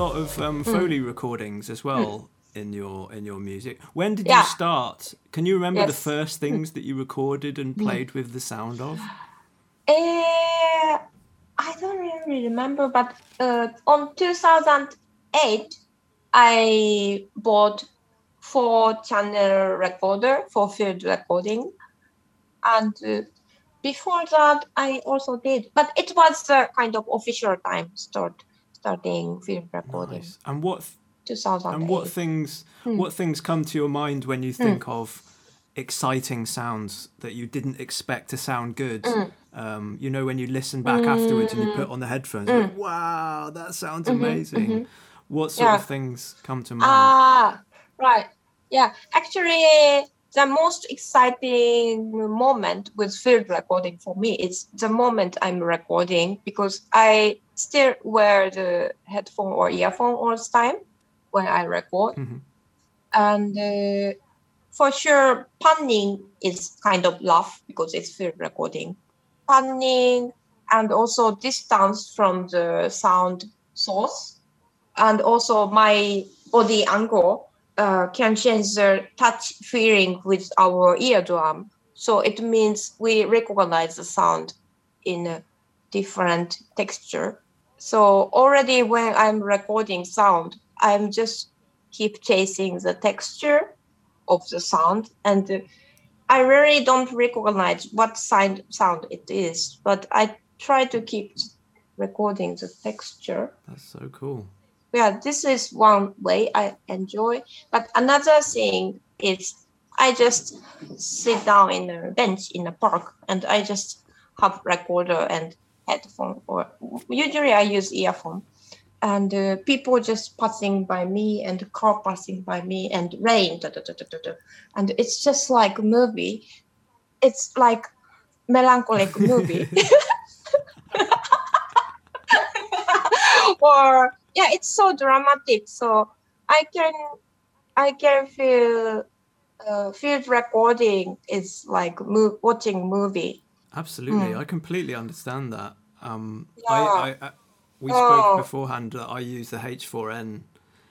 Lot of um, Foley recordings as well in your in your music. When did Yeah. you start? Can you remember the first things that you recorded and played with the sound of? Eh, I don't really remember, but uh, on 2008, I bought four channel recorder for field recording, and uh, before that, I also did, but it was the kind of official time start starting field recording. Nice. And what th- 2008. and what things Hmm. what things come to your mind when you think of exciting sounds that you didn't expect to sound good? Hmm. Um, you know, when you listen back afterwards and you put on the headphones, you're like, wow, that sounds amazing. What sort Hmm. Yeah. of things come to mind? Ah, right. Yeah, actually, the most exciting moment with field recording for me is the moment I'm recording because I still wear the headphone or earphone all the time when I record. Mhm. And uh, for sure, panning is kind of rough because it's field recording. Panning and also distance from the sound source and also my body angle uh, can change the touch feeling with our eardrum. So it means we recognize the sound in a different texture. So already when I'm recording sound, I'm just keep chasing the texture of the sound and I really don't recognize what sound sound it is, but I try to keep recording the texture That's so cool. Yeah this is one way i enjoy but another thing is i just sit down in a bench in a park and i just have recorder and headphone or usually i use earphone. And uh, people just passing by me and car passing by me and rain da, da, da, and it's just like a movie. It's like melancholic movie. Or yeah it's so dramatic so i can i can feel uh, field recording is like mo- watching movie Absolutely, Hmm. I completely understand that. Um, Yeah. I, I, I, we Oh. spoke beforehand that I use the H4n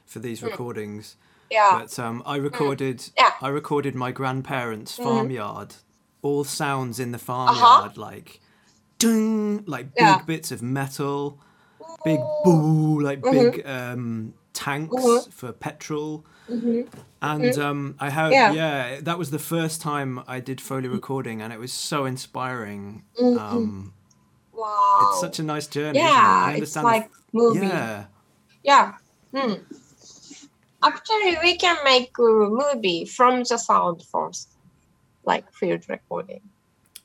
for these Hmm. recordings, yeah but um, I recorded Hmm. Yeah. I recorded my grandparents' farmyard, all sounds in the Uh-huh. farmyard, like ding, like big Yeah. bits of metal, big boo, like Mm-hmm. big um, tanks Mhm. for petrol. Mhm. And um, I had, yeah. Yeah. that was the first time I did Foley Mm. recording, and it was so inspiring. Mhm. Um, wow it's such a nice journey. yeah it? I it's the like movie yeah, yeah hmm. actually we can make a movie from the sound first like field recording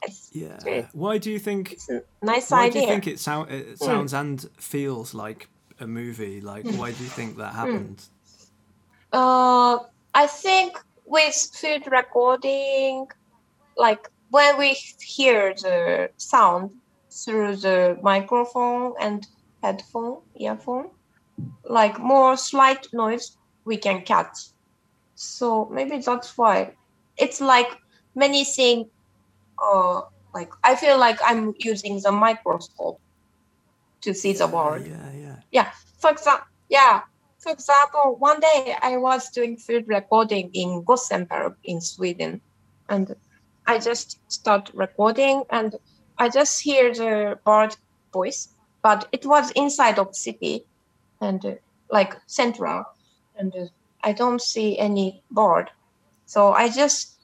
it's, yeah. Great. Why do you think? nice Why idea do you think it, sound, it Mm. sounds and feels like a movie? Like, why do you think that happened? Uh, I think with field recording, like when we hear the sound through the microphone and headphone, earphone, like more slight noise we can catch. So maybe that's why it's like many things. Uh, like I feel like I'm using the microscope to see the world Yeah, yeah. yeah for example yeah for example one day i was doing field recording in gothenburg in sweden and i just start recording and i just hear the bird voice but it was inside of city and uh, like central, and uh, I don't see any bird. So I just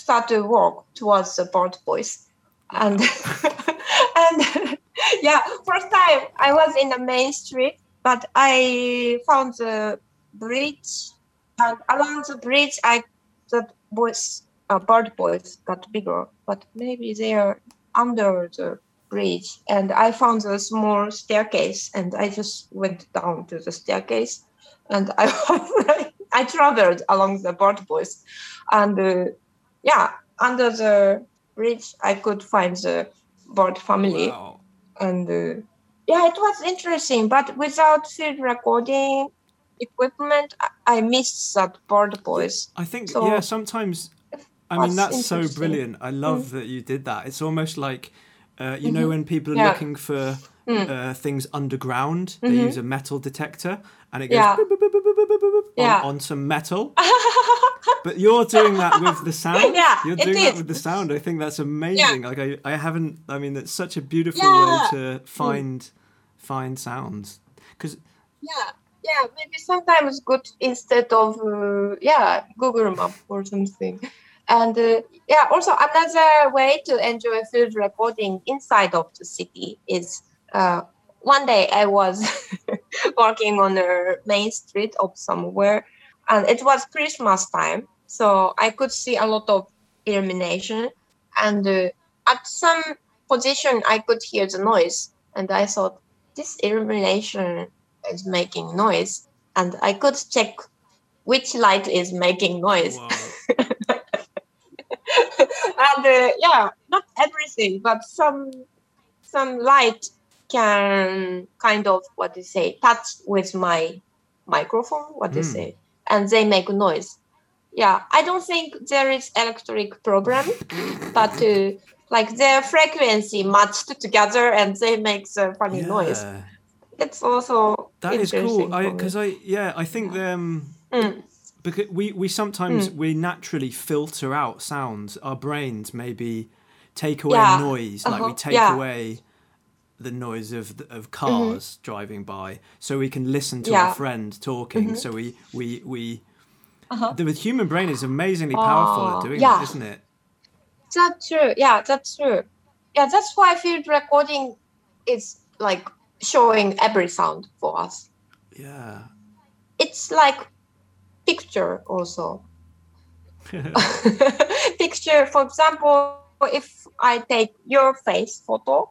start to walk towards the bird boys. and and yeah, first time I was in the main street, but I found the bridge, and along the bridge, I the voice, uh, bird voice got bigger, but maybe they are under the bridge, and I found a small staircase, and I just went down to the staircase, and I I traveled along the bird boys, and uh, yeah, under the bridge, I could find the bird family. Wow. And uh, yeah, it was interesting, but without field recording equipment, I missed that bird voice. I think, so yeah, sometimes, I mean, that's so brilliant. I love mm. that you did that. It's almost like, uh, you mm-hmm. know, when people are yeah. looking for mm. uh, things underground, they mm-hmm. use a metal detector and it goes yeah. yeah. on, some metal. but you're doing that with the sound. Yeah, you're doing that with the sound. I think that's amazing. Like I, I haven't. I mean, it's such a beautiful way to find mm. find sounds. Because yeah, yeah, maybe sometimes good instead of uh, yeah Google Map or something. And uh, yeah, also another way to enjoy field recording inside of the city is uh, one day I was walking on the main street of somewhere, and it was Christmas time, so I could see a lot of illumination, and uh, at some position I could hear the noise, and I thought this illumination is making noise, and I could check which light is making noise. Wow. and uh, yeah, not everything, but some some light can kind of what they say touch with my microphone what they mm. say and they make noise yeah i don't think there is electric problem but uh, like their frequency matched together and they make the funny yeah. noise it's also that is cool because I, I, yeah i think um mm. Because we we sometimes mm. we naturally filter out sounds our brains maybe take away yeah. noise like uh-huh. we take yeah. away the noise of of cars mm-hmm. driving by, so we can listen to yeah. our friend talking. Mm-hmm. So we we we. Uh-huh. The human brain is amazingly powerful at doing yeah. that, isn't it? That's true. Yeah, that's true. Yeah, that's why field recording is like showing every sound for us. Yeah. It's like picture also. picture, for example, if I take your face photo,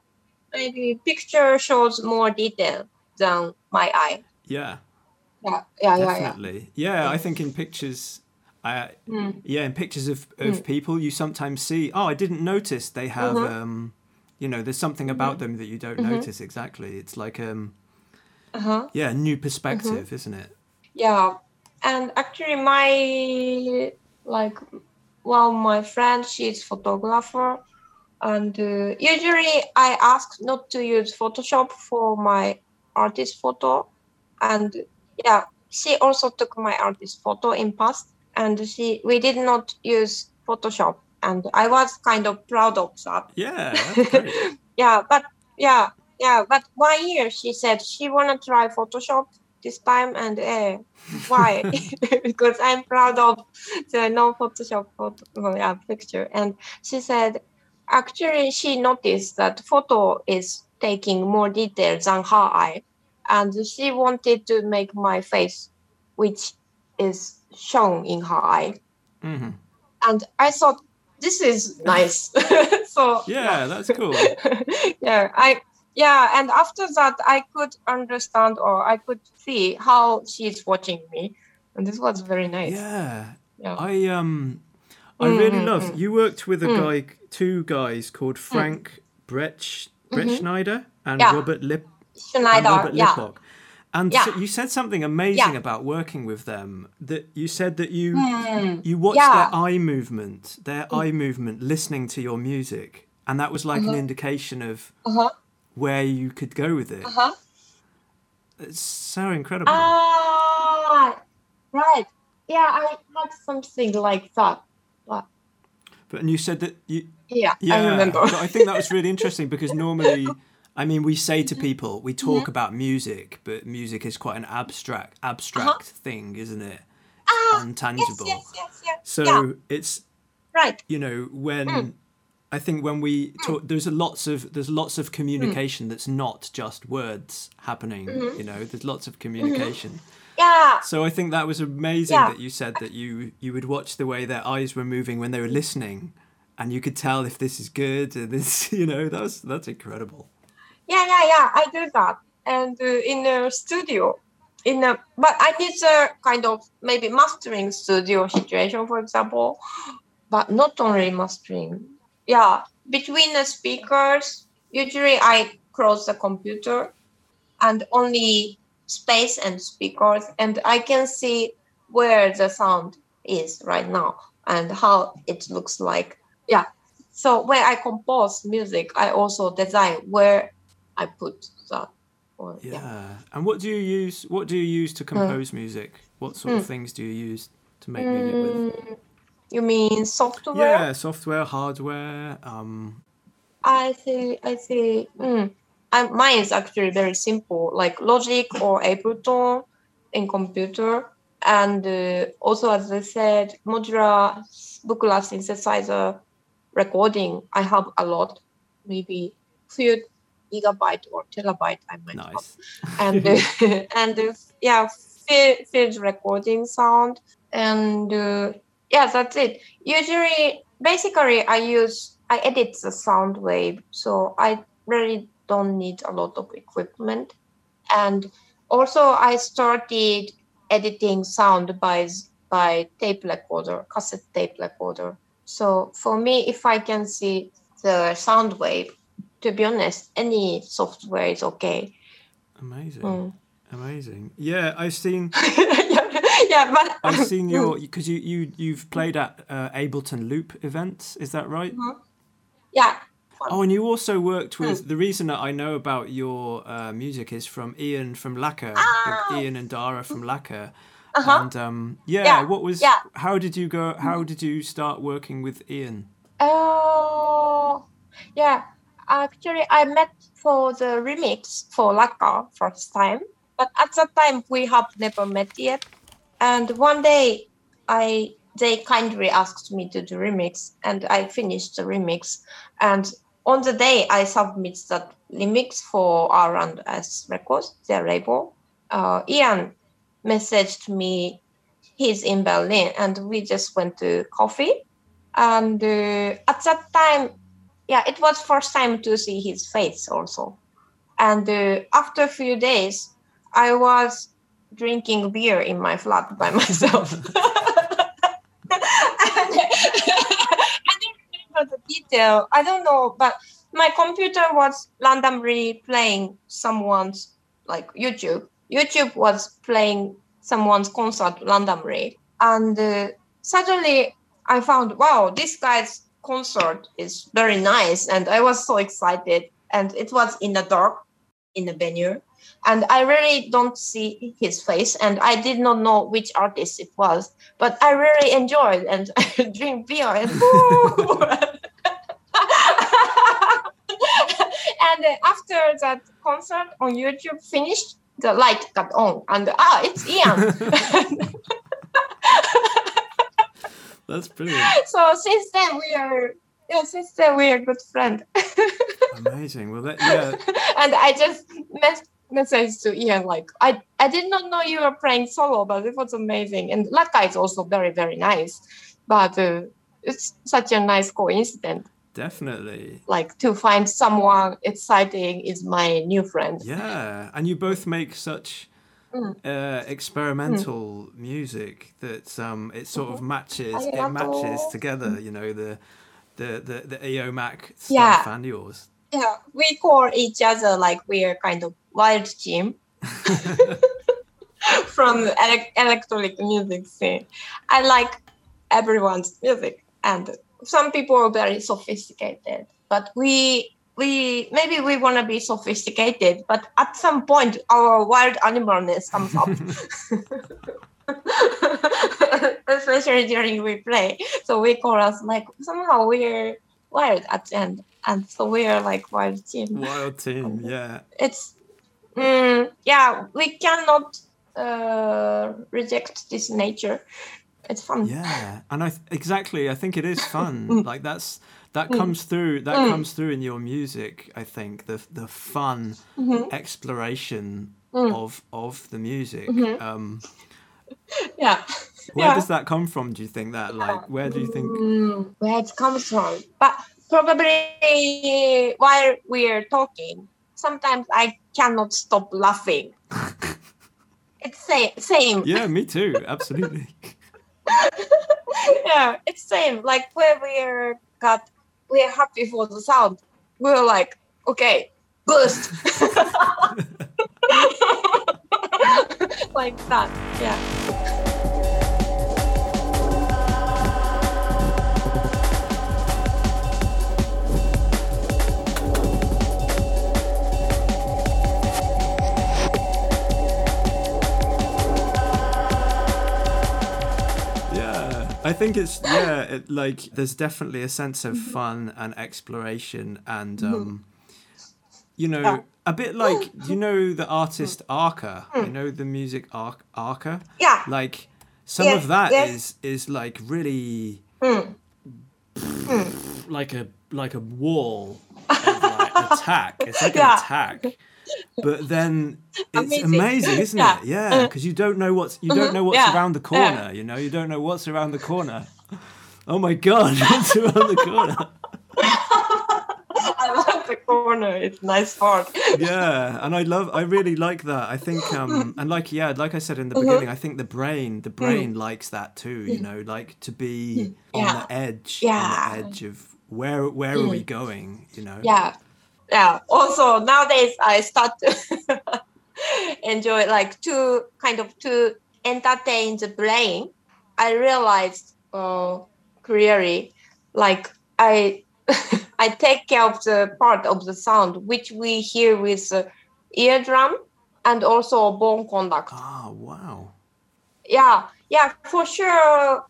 maybe picture shows more detail than my eye. Yeah. Yeah, yeah, Definitely. yeah, yeah. Yeah, I think in pictures, I, mm. yeah, in pictures of, of mm. people, you sometimes see, oh, I didn't notice they have, mm-hmm. um, you know, there's something about mm-hmm. them that you don't mm-hmm. notice exactly. It's like, um, uh-huh. yeah, new perspective, mm-hmm. isn't it? Yeah, and actually, my like, well, my friend, she's photographer, and uh, usually I ask not to use Photoshop for my artist photo. And yeah, she also took my artist photo in past, and she we did not use Photoshop, and I was kind of proud of that. Yeah. yeah, but yeah, yeah, but one year she said she wanna try Photoshop this time, and uh, why? because I'm proud of the no Photoshop photo, yeah, picture, and she said Actually, she noticed that photo is taking more detail than her eye, and she wanted to make my face, which is shown in her eye. Mm-hmm. And I thought this is nice. so yeah, that's cool. yeah, I yeah, and after that, I could understand or I could see how she's watching me, and this was very nice. Yeah, yeah. I um, I really mm-hmm. loved. You worked with a mm. guy two guys called mm. Frank Brech Bretschneider mm-hmm. and yeah. Robert Lip Schneider, and Robert yeah. Lippok. And yeah. so you said something amazing yeah. about working with them. That you said that you mm. you watched yeah. their eye movement, their mm. eye movement, listening to your music, and that was like uh-huh. an indication of uh-huh. Where you could go with it. Uh-huh. It's so incredible. Ah, right. Yeah, I had something like that. But, but and you said that you yeah, yeah I remember. I think that was really interesting because normally I mean, we say to mm-hmm. people, we talk mm-hmm. about music, but music is quite an abstract, abstract uh-huh. thing, isn't it? Ah, Untangible. Yes, yes, yes, yes. So yeah. it's right. You know, when mm. I think when we mm. talk, there's a lots of there's lots of communication mm. that's not just words happening. Mm-hmm. You know, there's lots of mm-hmm. communication. Mm-hmm. Yeah. So I think that was amazing yeah. that you said that you you would watch the way their eyes were moving when they were listening, and you could tell if this is good or this. You know, that's that's incredible. Yeah, yeah, yeah. I do that, and uh, in a studio, in a but I need a kind of maybe mastering studio situation, for example, but not only mastering. Yeah, between the speakers, usually I close the computer, and only space and speakers, and I can see where the sound is right now and how it looks like. Yeah. So when I compose music, I also design where I put that. Or, yeah. yeah. And what do you use? What do you use to compose mm. music? What sort mm. of things do you use to make music with? You mean software? Yeah, software, hardware. Um... I see. I see. Mm. And mine is actually very simple, like Logic or Ableton in computer. And uh, also, as I said, modular Buchla synthesizer recording. I have a lot, maybe few gigabyte or terabyte I might nice. have. And uh, and uh, yeah, field recording sound. And yeah, that's it. Usually, basically, I use I edit the sound wave, so I really don't need a lot of equipment. And also, I started editing sound by by tape recorder, cassette tape recorder. So for me, if I can see the sound wave, to be honest, any software is okay. Amazing. Mm. Amazing. Yeah, I've seen. yeah, but I've seen your because you you you've played at uh, Ableton Loop events. Is that right? Mm-hmm. Yeah, Oh, and you also worked with. Mm. The reason that I know about your uh, music is from Ian from Lakker, ah. Ian and Dara from Lakker. Uh-huh. And um, yeah, yeah, what was? Yeah. How did you go? How did you start working with Ian? Oh, uh, yeah. Actually, I met for the remix for Lakker first time, but at that time we have never met yet. And one day, I they kindly asked me to do remix, and I finished the remix. And on the day I submit that remix for R&S Records, their label, uh, Ian messaged me. He's in Berlin, and we just went to coffee. And uh, at that time, yeah, it was first time to see his face also. And uh, after a few days, I was drinking beer in my flat by myself. And, I don't remember the detail. I don't know, but my computer was randomly playing someone's like YouTube. YouTube was playing someone's concert randomly, and uh, suddenly I found, wow, this guy's concert is very nice, and I was so excited. And it was in the dark, in the venue, and I really don't see his face, and I did not know which artist it was, but I really enjoyed and drink beer and. and after that concert on YouTube finished, the light got on, and ah, it's Ian. That's brilliant. So since then we are yeah, since then we are good friends. Amazing. Well, that, yeah. And I just met message to Ian like I I did not know you were playing solo, but it was amazing. And Lakker is also very very nice, but uh, it's such a nice coincidence. Definitely. Like to find someone exciting is my new friend. Yeah, and you both make such mm. uh, experimental mm. music that um, it sort of mm-hmm. matches. It matches together. You know the the the the Eomac stuff yeah. and yours. Yeah, we call each other like we are kind of wild team from ele- electronic music scene. I like everyone's music and some people are very sophisticated, but we we maybe we want to be sophisticated, but at some point our wild animalness comes up. Especially during we play, so we call us like somehow we're wild at the end, and so we are like wild team. Wild team, yeah. It's mm, yeah, we cannot uh, reject this nature. It's fun. Yeah, and I th- exactly. I think it is fun. like that's that Mm. comes through. That comes through in your music. I think the the fun Mm-hmm. exploration Mm. of of the music. Um, Yeah. where Yeah. does that come from? Do you think that? Like, where do you think? Mm, where it comes from. But probably while we're talking, sometimes I cannot stop laughing. it's same, same. Yeah, me too. Absolutely. yeah, it's same. Like when we're got, we're happy for the sound. We're like, okay, boost. like that. Yeah. Yeah, I think it's yeah, it, like there's definitely a sense of fun and exploration, and um, you know. A bit like you know the artist Arca, you hmm. know the music Ar- Arca, Yeah. like some Yes, of that yes. is is like really Mm. like a like a wall of like attack. It's like Yeah. an attack. But then it's Amazing. amazing, isn't Yeah. it? Yeah, uh-huh. because you don't know what's you don't uh-huh. know what's Yeah. around the Yeah. corner. You know, you don't know what's around the corner. Oh my god, what's around the corner? The corner. It's nice part. Yeah, and I love, I really like that. I think, um, and like, yeah, like I said in the Mm-hmm. beginning, I think the brain, the brain likes that too. You know, like to be on Mm. The edge, Yeah. on the edge of where where are we going? You know. Yeah. Yeah. Also nowadays I start to enjoy like to kind of to entertain the brain. I realized uh, clearly like I I take care of the part of the sound which we hear with the eardrum and also bone conduct. Ah, wow. yeah yeah for sure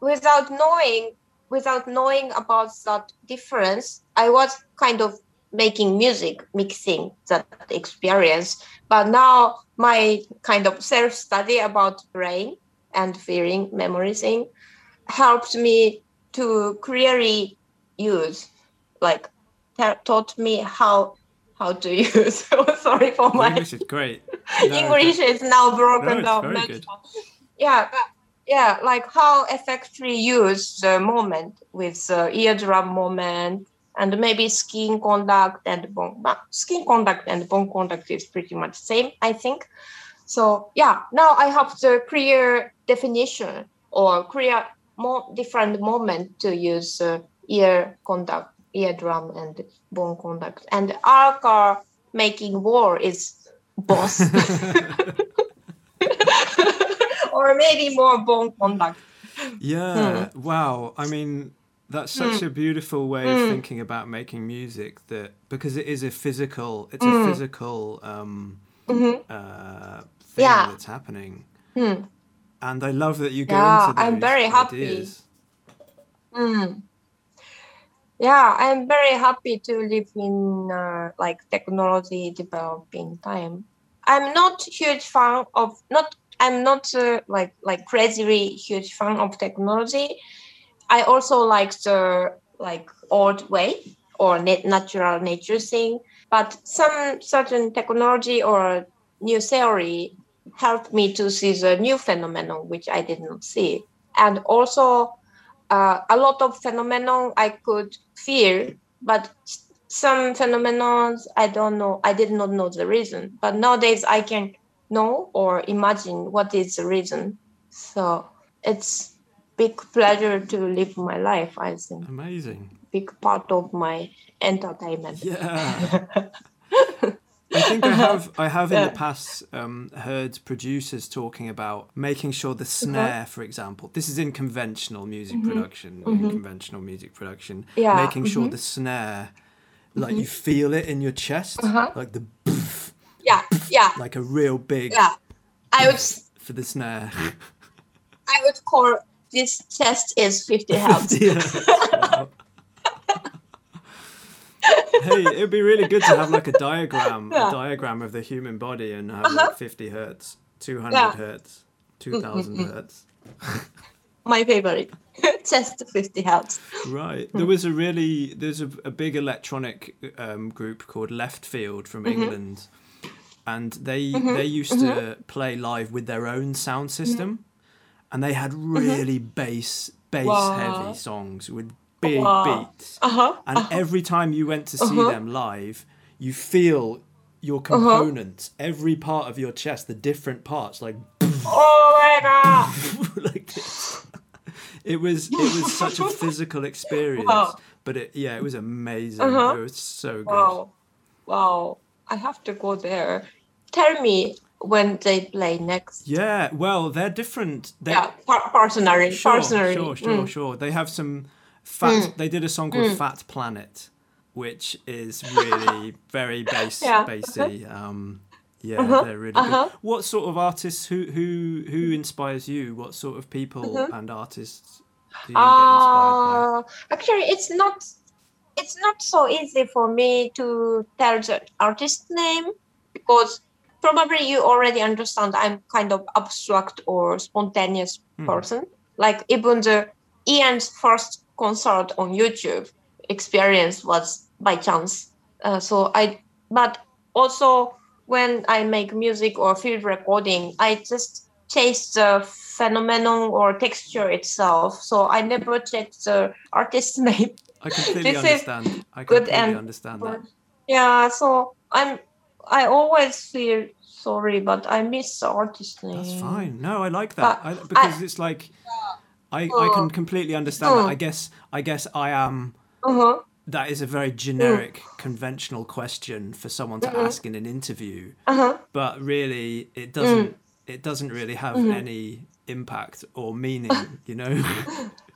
without knowing without knowing about that difference i was kind of making music mixing that experience but now my kind of self study about brain and feeling memorizing, helped me to clearly use like ta- taught me how how to use sorry for my English is great. No, English is now broken No, down. Yeah, but yeah, like how effectively use the moment with the eardrum moment and maybe skin contact and bone. But skin contact and bone contact is pretty much same, I think. So yeah, now I have the clear definition or clear more different moment to use uh, ear contact, eardrum and bone conduct. And Arca making war is boss. or maybe more bone conduct. Yeah. Hmm. Wow. I mean, that's such a beautiful way Hmm. of thinking about making music. That because it is a physical, it's Hmm. a physical um, Mhm. uh, thing Yeah. that's happening. Hmm. And I love that you go Yeah, into those I'm very happy. ideas. Mm. Yeah, I'm very happy to live in uh, like technology developing time. I'm not huge fan of not. I'm not uh, like like crazily huge fan of technology. I also like the like old way or natural nature thing. But some certain technology or new theory helped me to see the new phenomenon which I did not see, and also uh, a lot of phenomenon I could feel, but some phenomenons I don't know. I did not know the reason, but nowadays I can know or imagine what is the reason. So it's big pleasure to live my life. I think Amazing. big part of my entertainment. Yeah. I think I have I have in Yeah. the past um, heard producers talking about making sure the Uh-huh. snare, for example, this is in conventional music production, in conventional music production, Mm-hmm. Yeah, Mm-hmm. making sure the snare, like you feel it in your chest, Uh-huh. like the Yeah, yeah, like a real big yeah. I would for the snare. I would call this chest is 50 hertz. Hey, it'd be really good to have like a diagram, yeah. a diagram of the human body, and have uh-huh. like 50 hertz, 200 yeah. hertz, 2000 mm-hmm. hertz. My favorite, just 50 hertz. Right. There was a really there's a, a big electronic um, group called Leftfield from mm-hmm. England, and they mm-hmm. they used to mm-hmm. play live with their own sound system, and they had mm-hmm. really bass bass wow. heavy songs with big wow. beats. Uh-huh. And uh-huh. every time you went to see uh-huh. them live, you feel your uh-huh. components, every part of your chest, the different parts, like oh my god, like this. It was it was such a physical experience, wow. but it yeah, it was amazing. Uh-huh. It was so good. Wow, wow! I have to go there. Tell me when they play next. Yeah, well, they're different. They're, yeah, personally, sure, personally. Sure, sure, mm. sure. They have some fat. Mm. They did a song called mm. "Fat Planet," which is really very bass, yeah. bassy. Um, yeah, uh-huh. they're really uh-huh. good. What sort of artists? Who who who inspires you? What sort of people uh-huh. and artists do you uh, get inspired by? Actually, it's not. It's not so easy for me to tell the artist name because probably you already understand I'm kind of abstract or spontaneous hmm. person. Like even the Ian's first concert on YouTube experience was by chance. Uh, so I, but also when I make music or field recording, I just chase the phenomenon or texture itself. So I never check the artist name. I completely understand. I completely and, understand that. Yeah, so I'm I always feel sorry, but I miss the artist name. That's fine. No, I like that I, because I, it's like I, I can completely understand that. I guess I guess I am. Uh-huh. That is a very generic, conventional question for someone to uh-huh. ask in an interview. Uh-huh. But really, it doesn't. Mm. It doesn't really have mm-hmm. any impact or meaning. You know.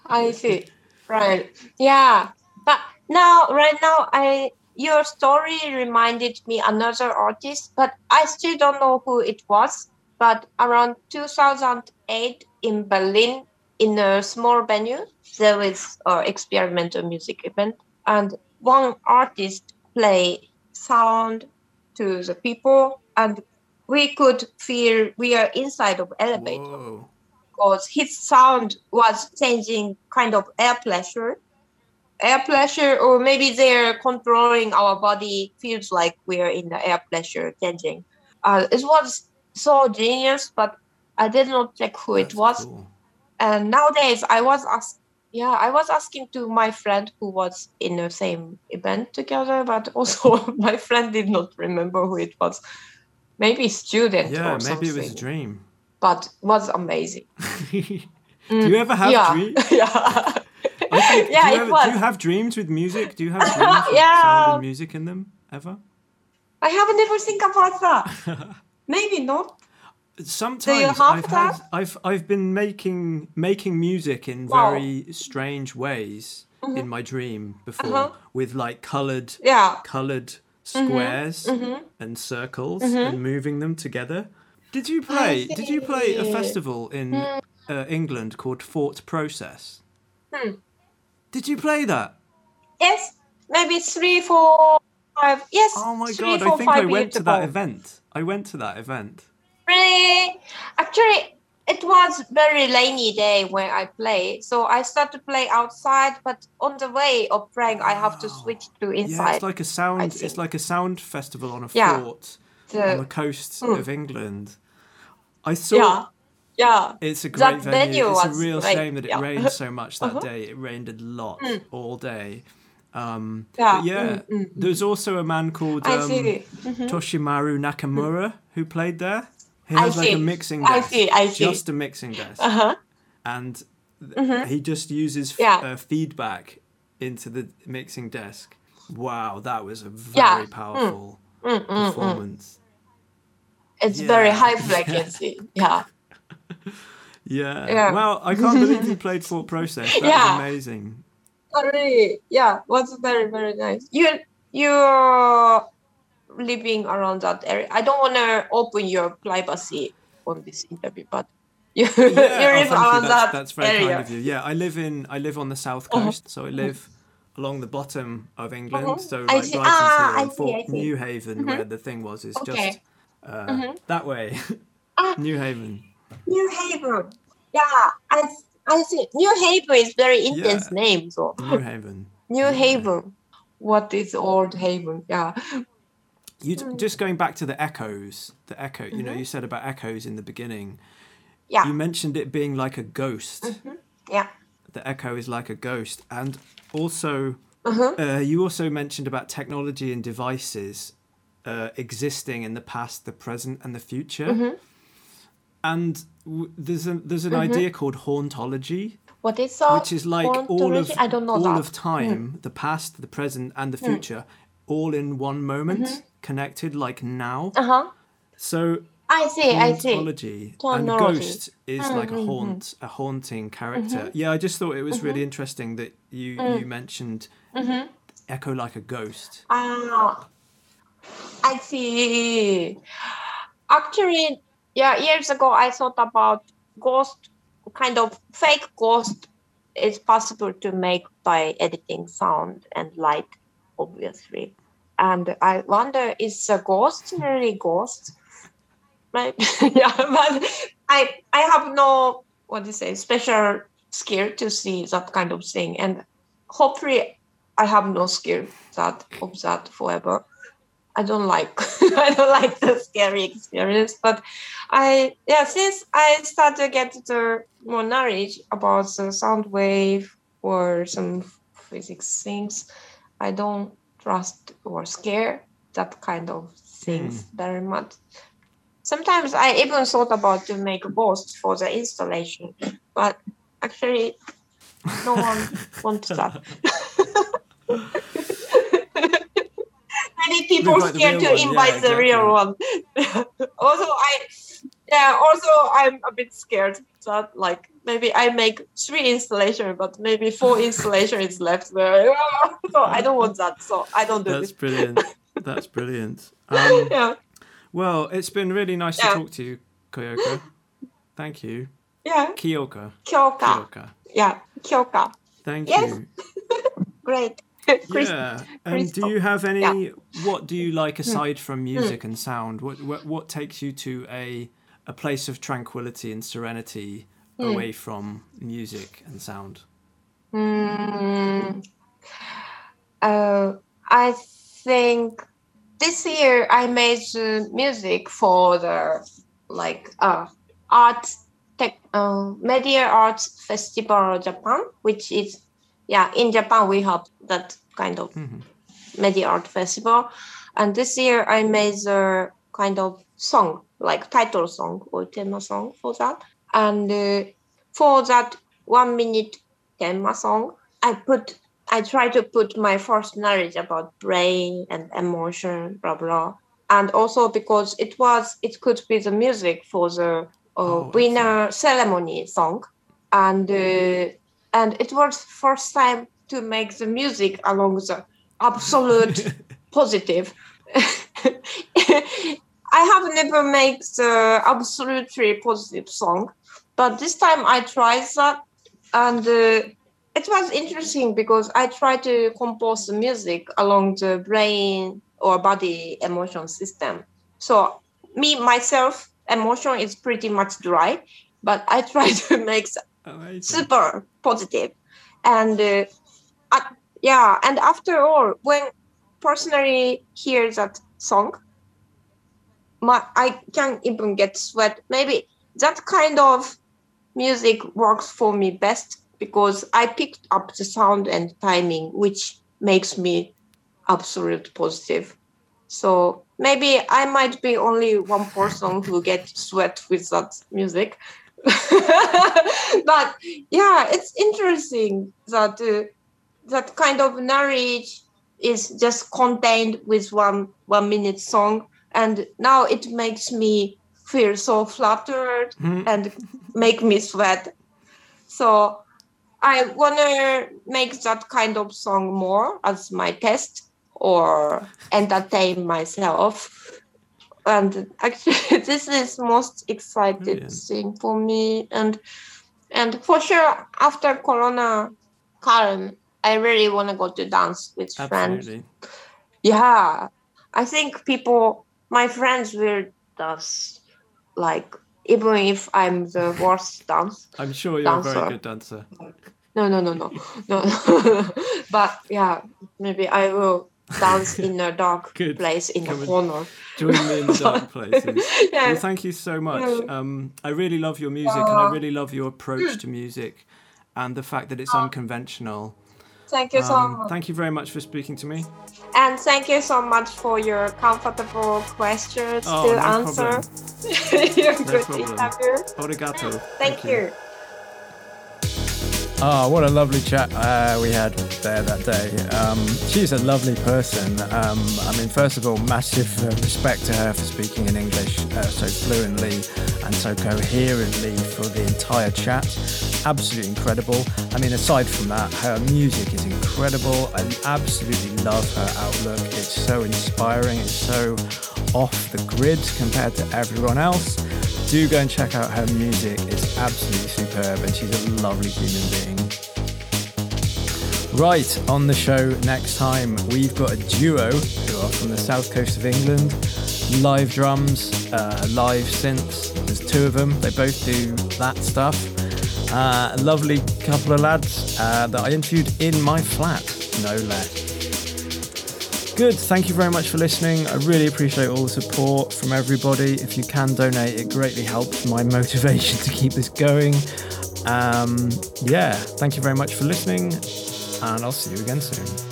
I see. Right. Yeah. But now, right now, I your story reminded me another artist, but I still don't know who it was. But around 2008 in Berlin, in a small venue, there was an experimental music event, and one artist play sound to the people, and we could feel we are inside of elevator Whoa. because his sound was changing kind of air pressure air pressure or maybe they're controlling our body feels like we're in the air pressure changing uh, it was so genius but i did not check who That's it was cool. And nowadays i was asked yeah i was asking to my friend who was in the same event together but also my friend did not remember who it was maybe student or something. yeah maybe something. it was a dream but was amazing do you mm, ever have yeah. dreams yeah Think, yeah, do you, ever, was. do you have dreams with music? Do you have dreams with yeah. sound and music in them ever? I haven't ever think about that. Maybe not. Sometimes I've had, I've I've been making making music in wow. very strange ways mm-hmm. in my dream before uh-huh. with like colored yeah. colored mm-hmm. squares mm-hmm. and circles mm-hmm. and moving them together. Did you play? Did you play a festival in mm. uh, England called Thought Process? Hmm. Did you play that? Yes, maybe three, four, five. Yes. Oh my three, god! Four, I think I went to that event. I went to that event. Really? Actually, it was very rainy day when I play, so I start to play outside. But on the way of playing, I have to switch to inside. Yeah, it's like a sound. It's like a sound festival on a yeah. fort the, on the coast mm. of England. I saw. Yeah yeah. It's a great venue. venue. It's a real shame that it yeah. rained so much that uh-huh. day. It rained a lot mm. all day. Um, yeah. yeah, mm, there's also a man called um, mm-hmm. Toshimaru Nakamura who played there. He has like a mixing desk. I see, I see. Just a mixing desk. Uh-huh. And mm-hmm. he just uses f- yeah. uh, feedback into the mixing desk. Wow, that was a very yeah. powerful mm. performance. It's very high frequency. yeah. Yeah. yeah. Well, I can't believe you played Thought Process. That yeah. was amazing. Really, yeah, was very very nice. You you're living around that area. I don't want to open your privacy on this interview, but you, yeah, you live oh, around you. That's, that that's very area. kind of you. Yeah, I live in I live on the south uh-huh. coast, uh-huh. so I live along the bottom of England, mm-hmm. so like Brighton ah, and Fort Newhaven, mm-hmm. where the thing was, is okay. just uh, mm-hmm. that way. ah, Newhaven. Newhaven. Yeah, I I think Newhaven is very intense yeah. name. So New Haven. Newhaven. Newhaven. What is Old Haven? Yeah. You just going back to the echoes, the echo. You know, mm-hmm. you said about echoes in the beginning. Yeah. You mentioned it being like a ghost. Mm-hmm. Yeah. The echo is like a ghost, and also uh-huh. uh, you also mentioned about technology and devices uh, existing in the past, the present, and the future. Mm-hmm. And w- there's a there's an mm-hmm. idea called hauntology. What is that? Which is like all of I don't know all that. of time, mm. the past, the present, and the mm. future, mm. all in one moment, mm-hmm. Connected like now. Uh huh. So I see, I see. And ghost is mm-hmm. like a haunt, a haunting character. Mm-hmm. Yeah, I just thought it was really mm-hmm. interesting that you mm. you mentioned mm-hmm. echo like a ghost. Ah, uh, I see. Actually, yeah, years ago I thought about ghost, kind of fake ghost is possible to make by editing sound and light, obviously. And I wonder, is a ghost really ghost? Right? yeah, but I I have no what do you say special skill to see that kind of thing, and hopefully I have no skill that of that forever. I don't like I don't like the scary experience. But I yeah, since I started to get the more knowledge about the sound wave or some physics things, I don't trust or scare that kind of things mm. very much. Sometimes I even thought about to make a ghost for the installation, but actually no one wants that. many people scared to invite yeah, the real one. also, I yeah, also I'm a bit scared that like maybe I make three installation, but maybe four installation is left there. so I don't want that. So I don't do this. That's brilliant. That's brilliant. Um, yeah. Well, it's been really nice yeah. to talk to you, Kyoka. Thank you. Yeah. Kyoka. Kyoka. Kyoka. Yeah. Kyoka. Thank yes. you. Great. Chris, yeah. And do you have any? Yeah. What do you like hmm. aside from hmm. music and sound? What, what what takes you to a a place of tranquility and serenity mm. away from music and sound? Mm. Uh, I think this year I made music for the like uh, art tech uh, media arts festival Japan, which is yeah, in Japan we have that kind of mm-hmm. media art festival, and this year I made a kind of song, like title song or tema song for that, and uh, for that one minute tema song, I put I try to put my first knowledge about brain and emotion, blah blah, and also because it was it could be the music for the uh, oh, winner ceremony song, and uh, and it was first time to make the music along the absolute positive. I have never made the absolutely positive song, but this time I tried that, and uh, it was interesting because I tried to compose the music along the brain or body emotion system. So me myself, emotion is pretty much dry, but I try to make super positive and uh, uh, yeah and after all when personally hear that song my i can't even get sweat. Maybe that kind of music works for me best because i picked up the sound and timing which makes me absolute positive. So maybe i might be only one person who gets sweat with that music. But yeah, it's interesting that uh, that kind of knowledge is just contained with one one minute song, and now it makes me feel so flattered mm. and make me sweat. So I wanna make that kind of song more as my test or entertain myself and actually this is most excited Brilliant. thing for me and and for sure after corona calm I really want to go to dance with Absolutely. friends. Yeah, I think people, my friends will dance like even if I'm the worst dance. I'm sure you're dancer. a very good dancer. No, no, no, no, no. but yeah, maybe I will dance in a dark place in Come the corner. Join me in the dark places. yeah. Well, thank you so much. Um, I really love your music, uh, and I really love your approach to music, and the fact that it's uh, unconventional. Thank you so um, much. Thank you very much for speaking to me. And thank you so much for your comfortable questions oh, to no answer. You're no good problem. Arigato. Thank, thank you. you. Oh, what a lovely chat uh, we had there that day. Um, she's a lovely person. Um, I mean, first of all, massive uh, respect to her for speaking in English uh, so fluently and so coherently for the entire chat. Absolutely incredible. I mean, aside from that, her music is incredible. I absolutely love her outlook. It's so inspiring. It's so off the grid compared to everyone else do go and check out her music. It's absolutely superb and she's a lovely human being. Right, on the show next time, we've got a duo who are from the south coast of England. Live drums, uh, live synths. There's two of them. They both do that stuff. Uh, a lovely couple of lads uh, that I interviewed in my flat, no less. Good. Thank you very much for listening. I really appreciate all the support from everybody. If you can donate, it greatly helps my motivation to keep this going. Um, yeah, thank you very much for listening, and I'll see you again soon.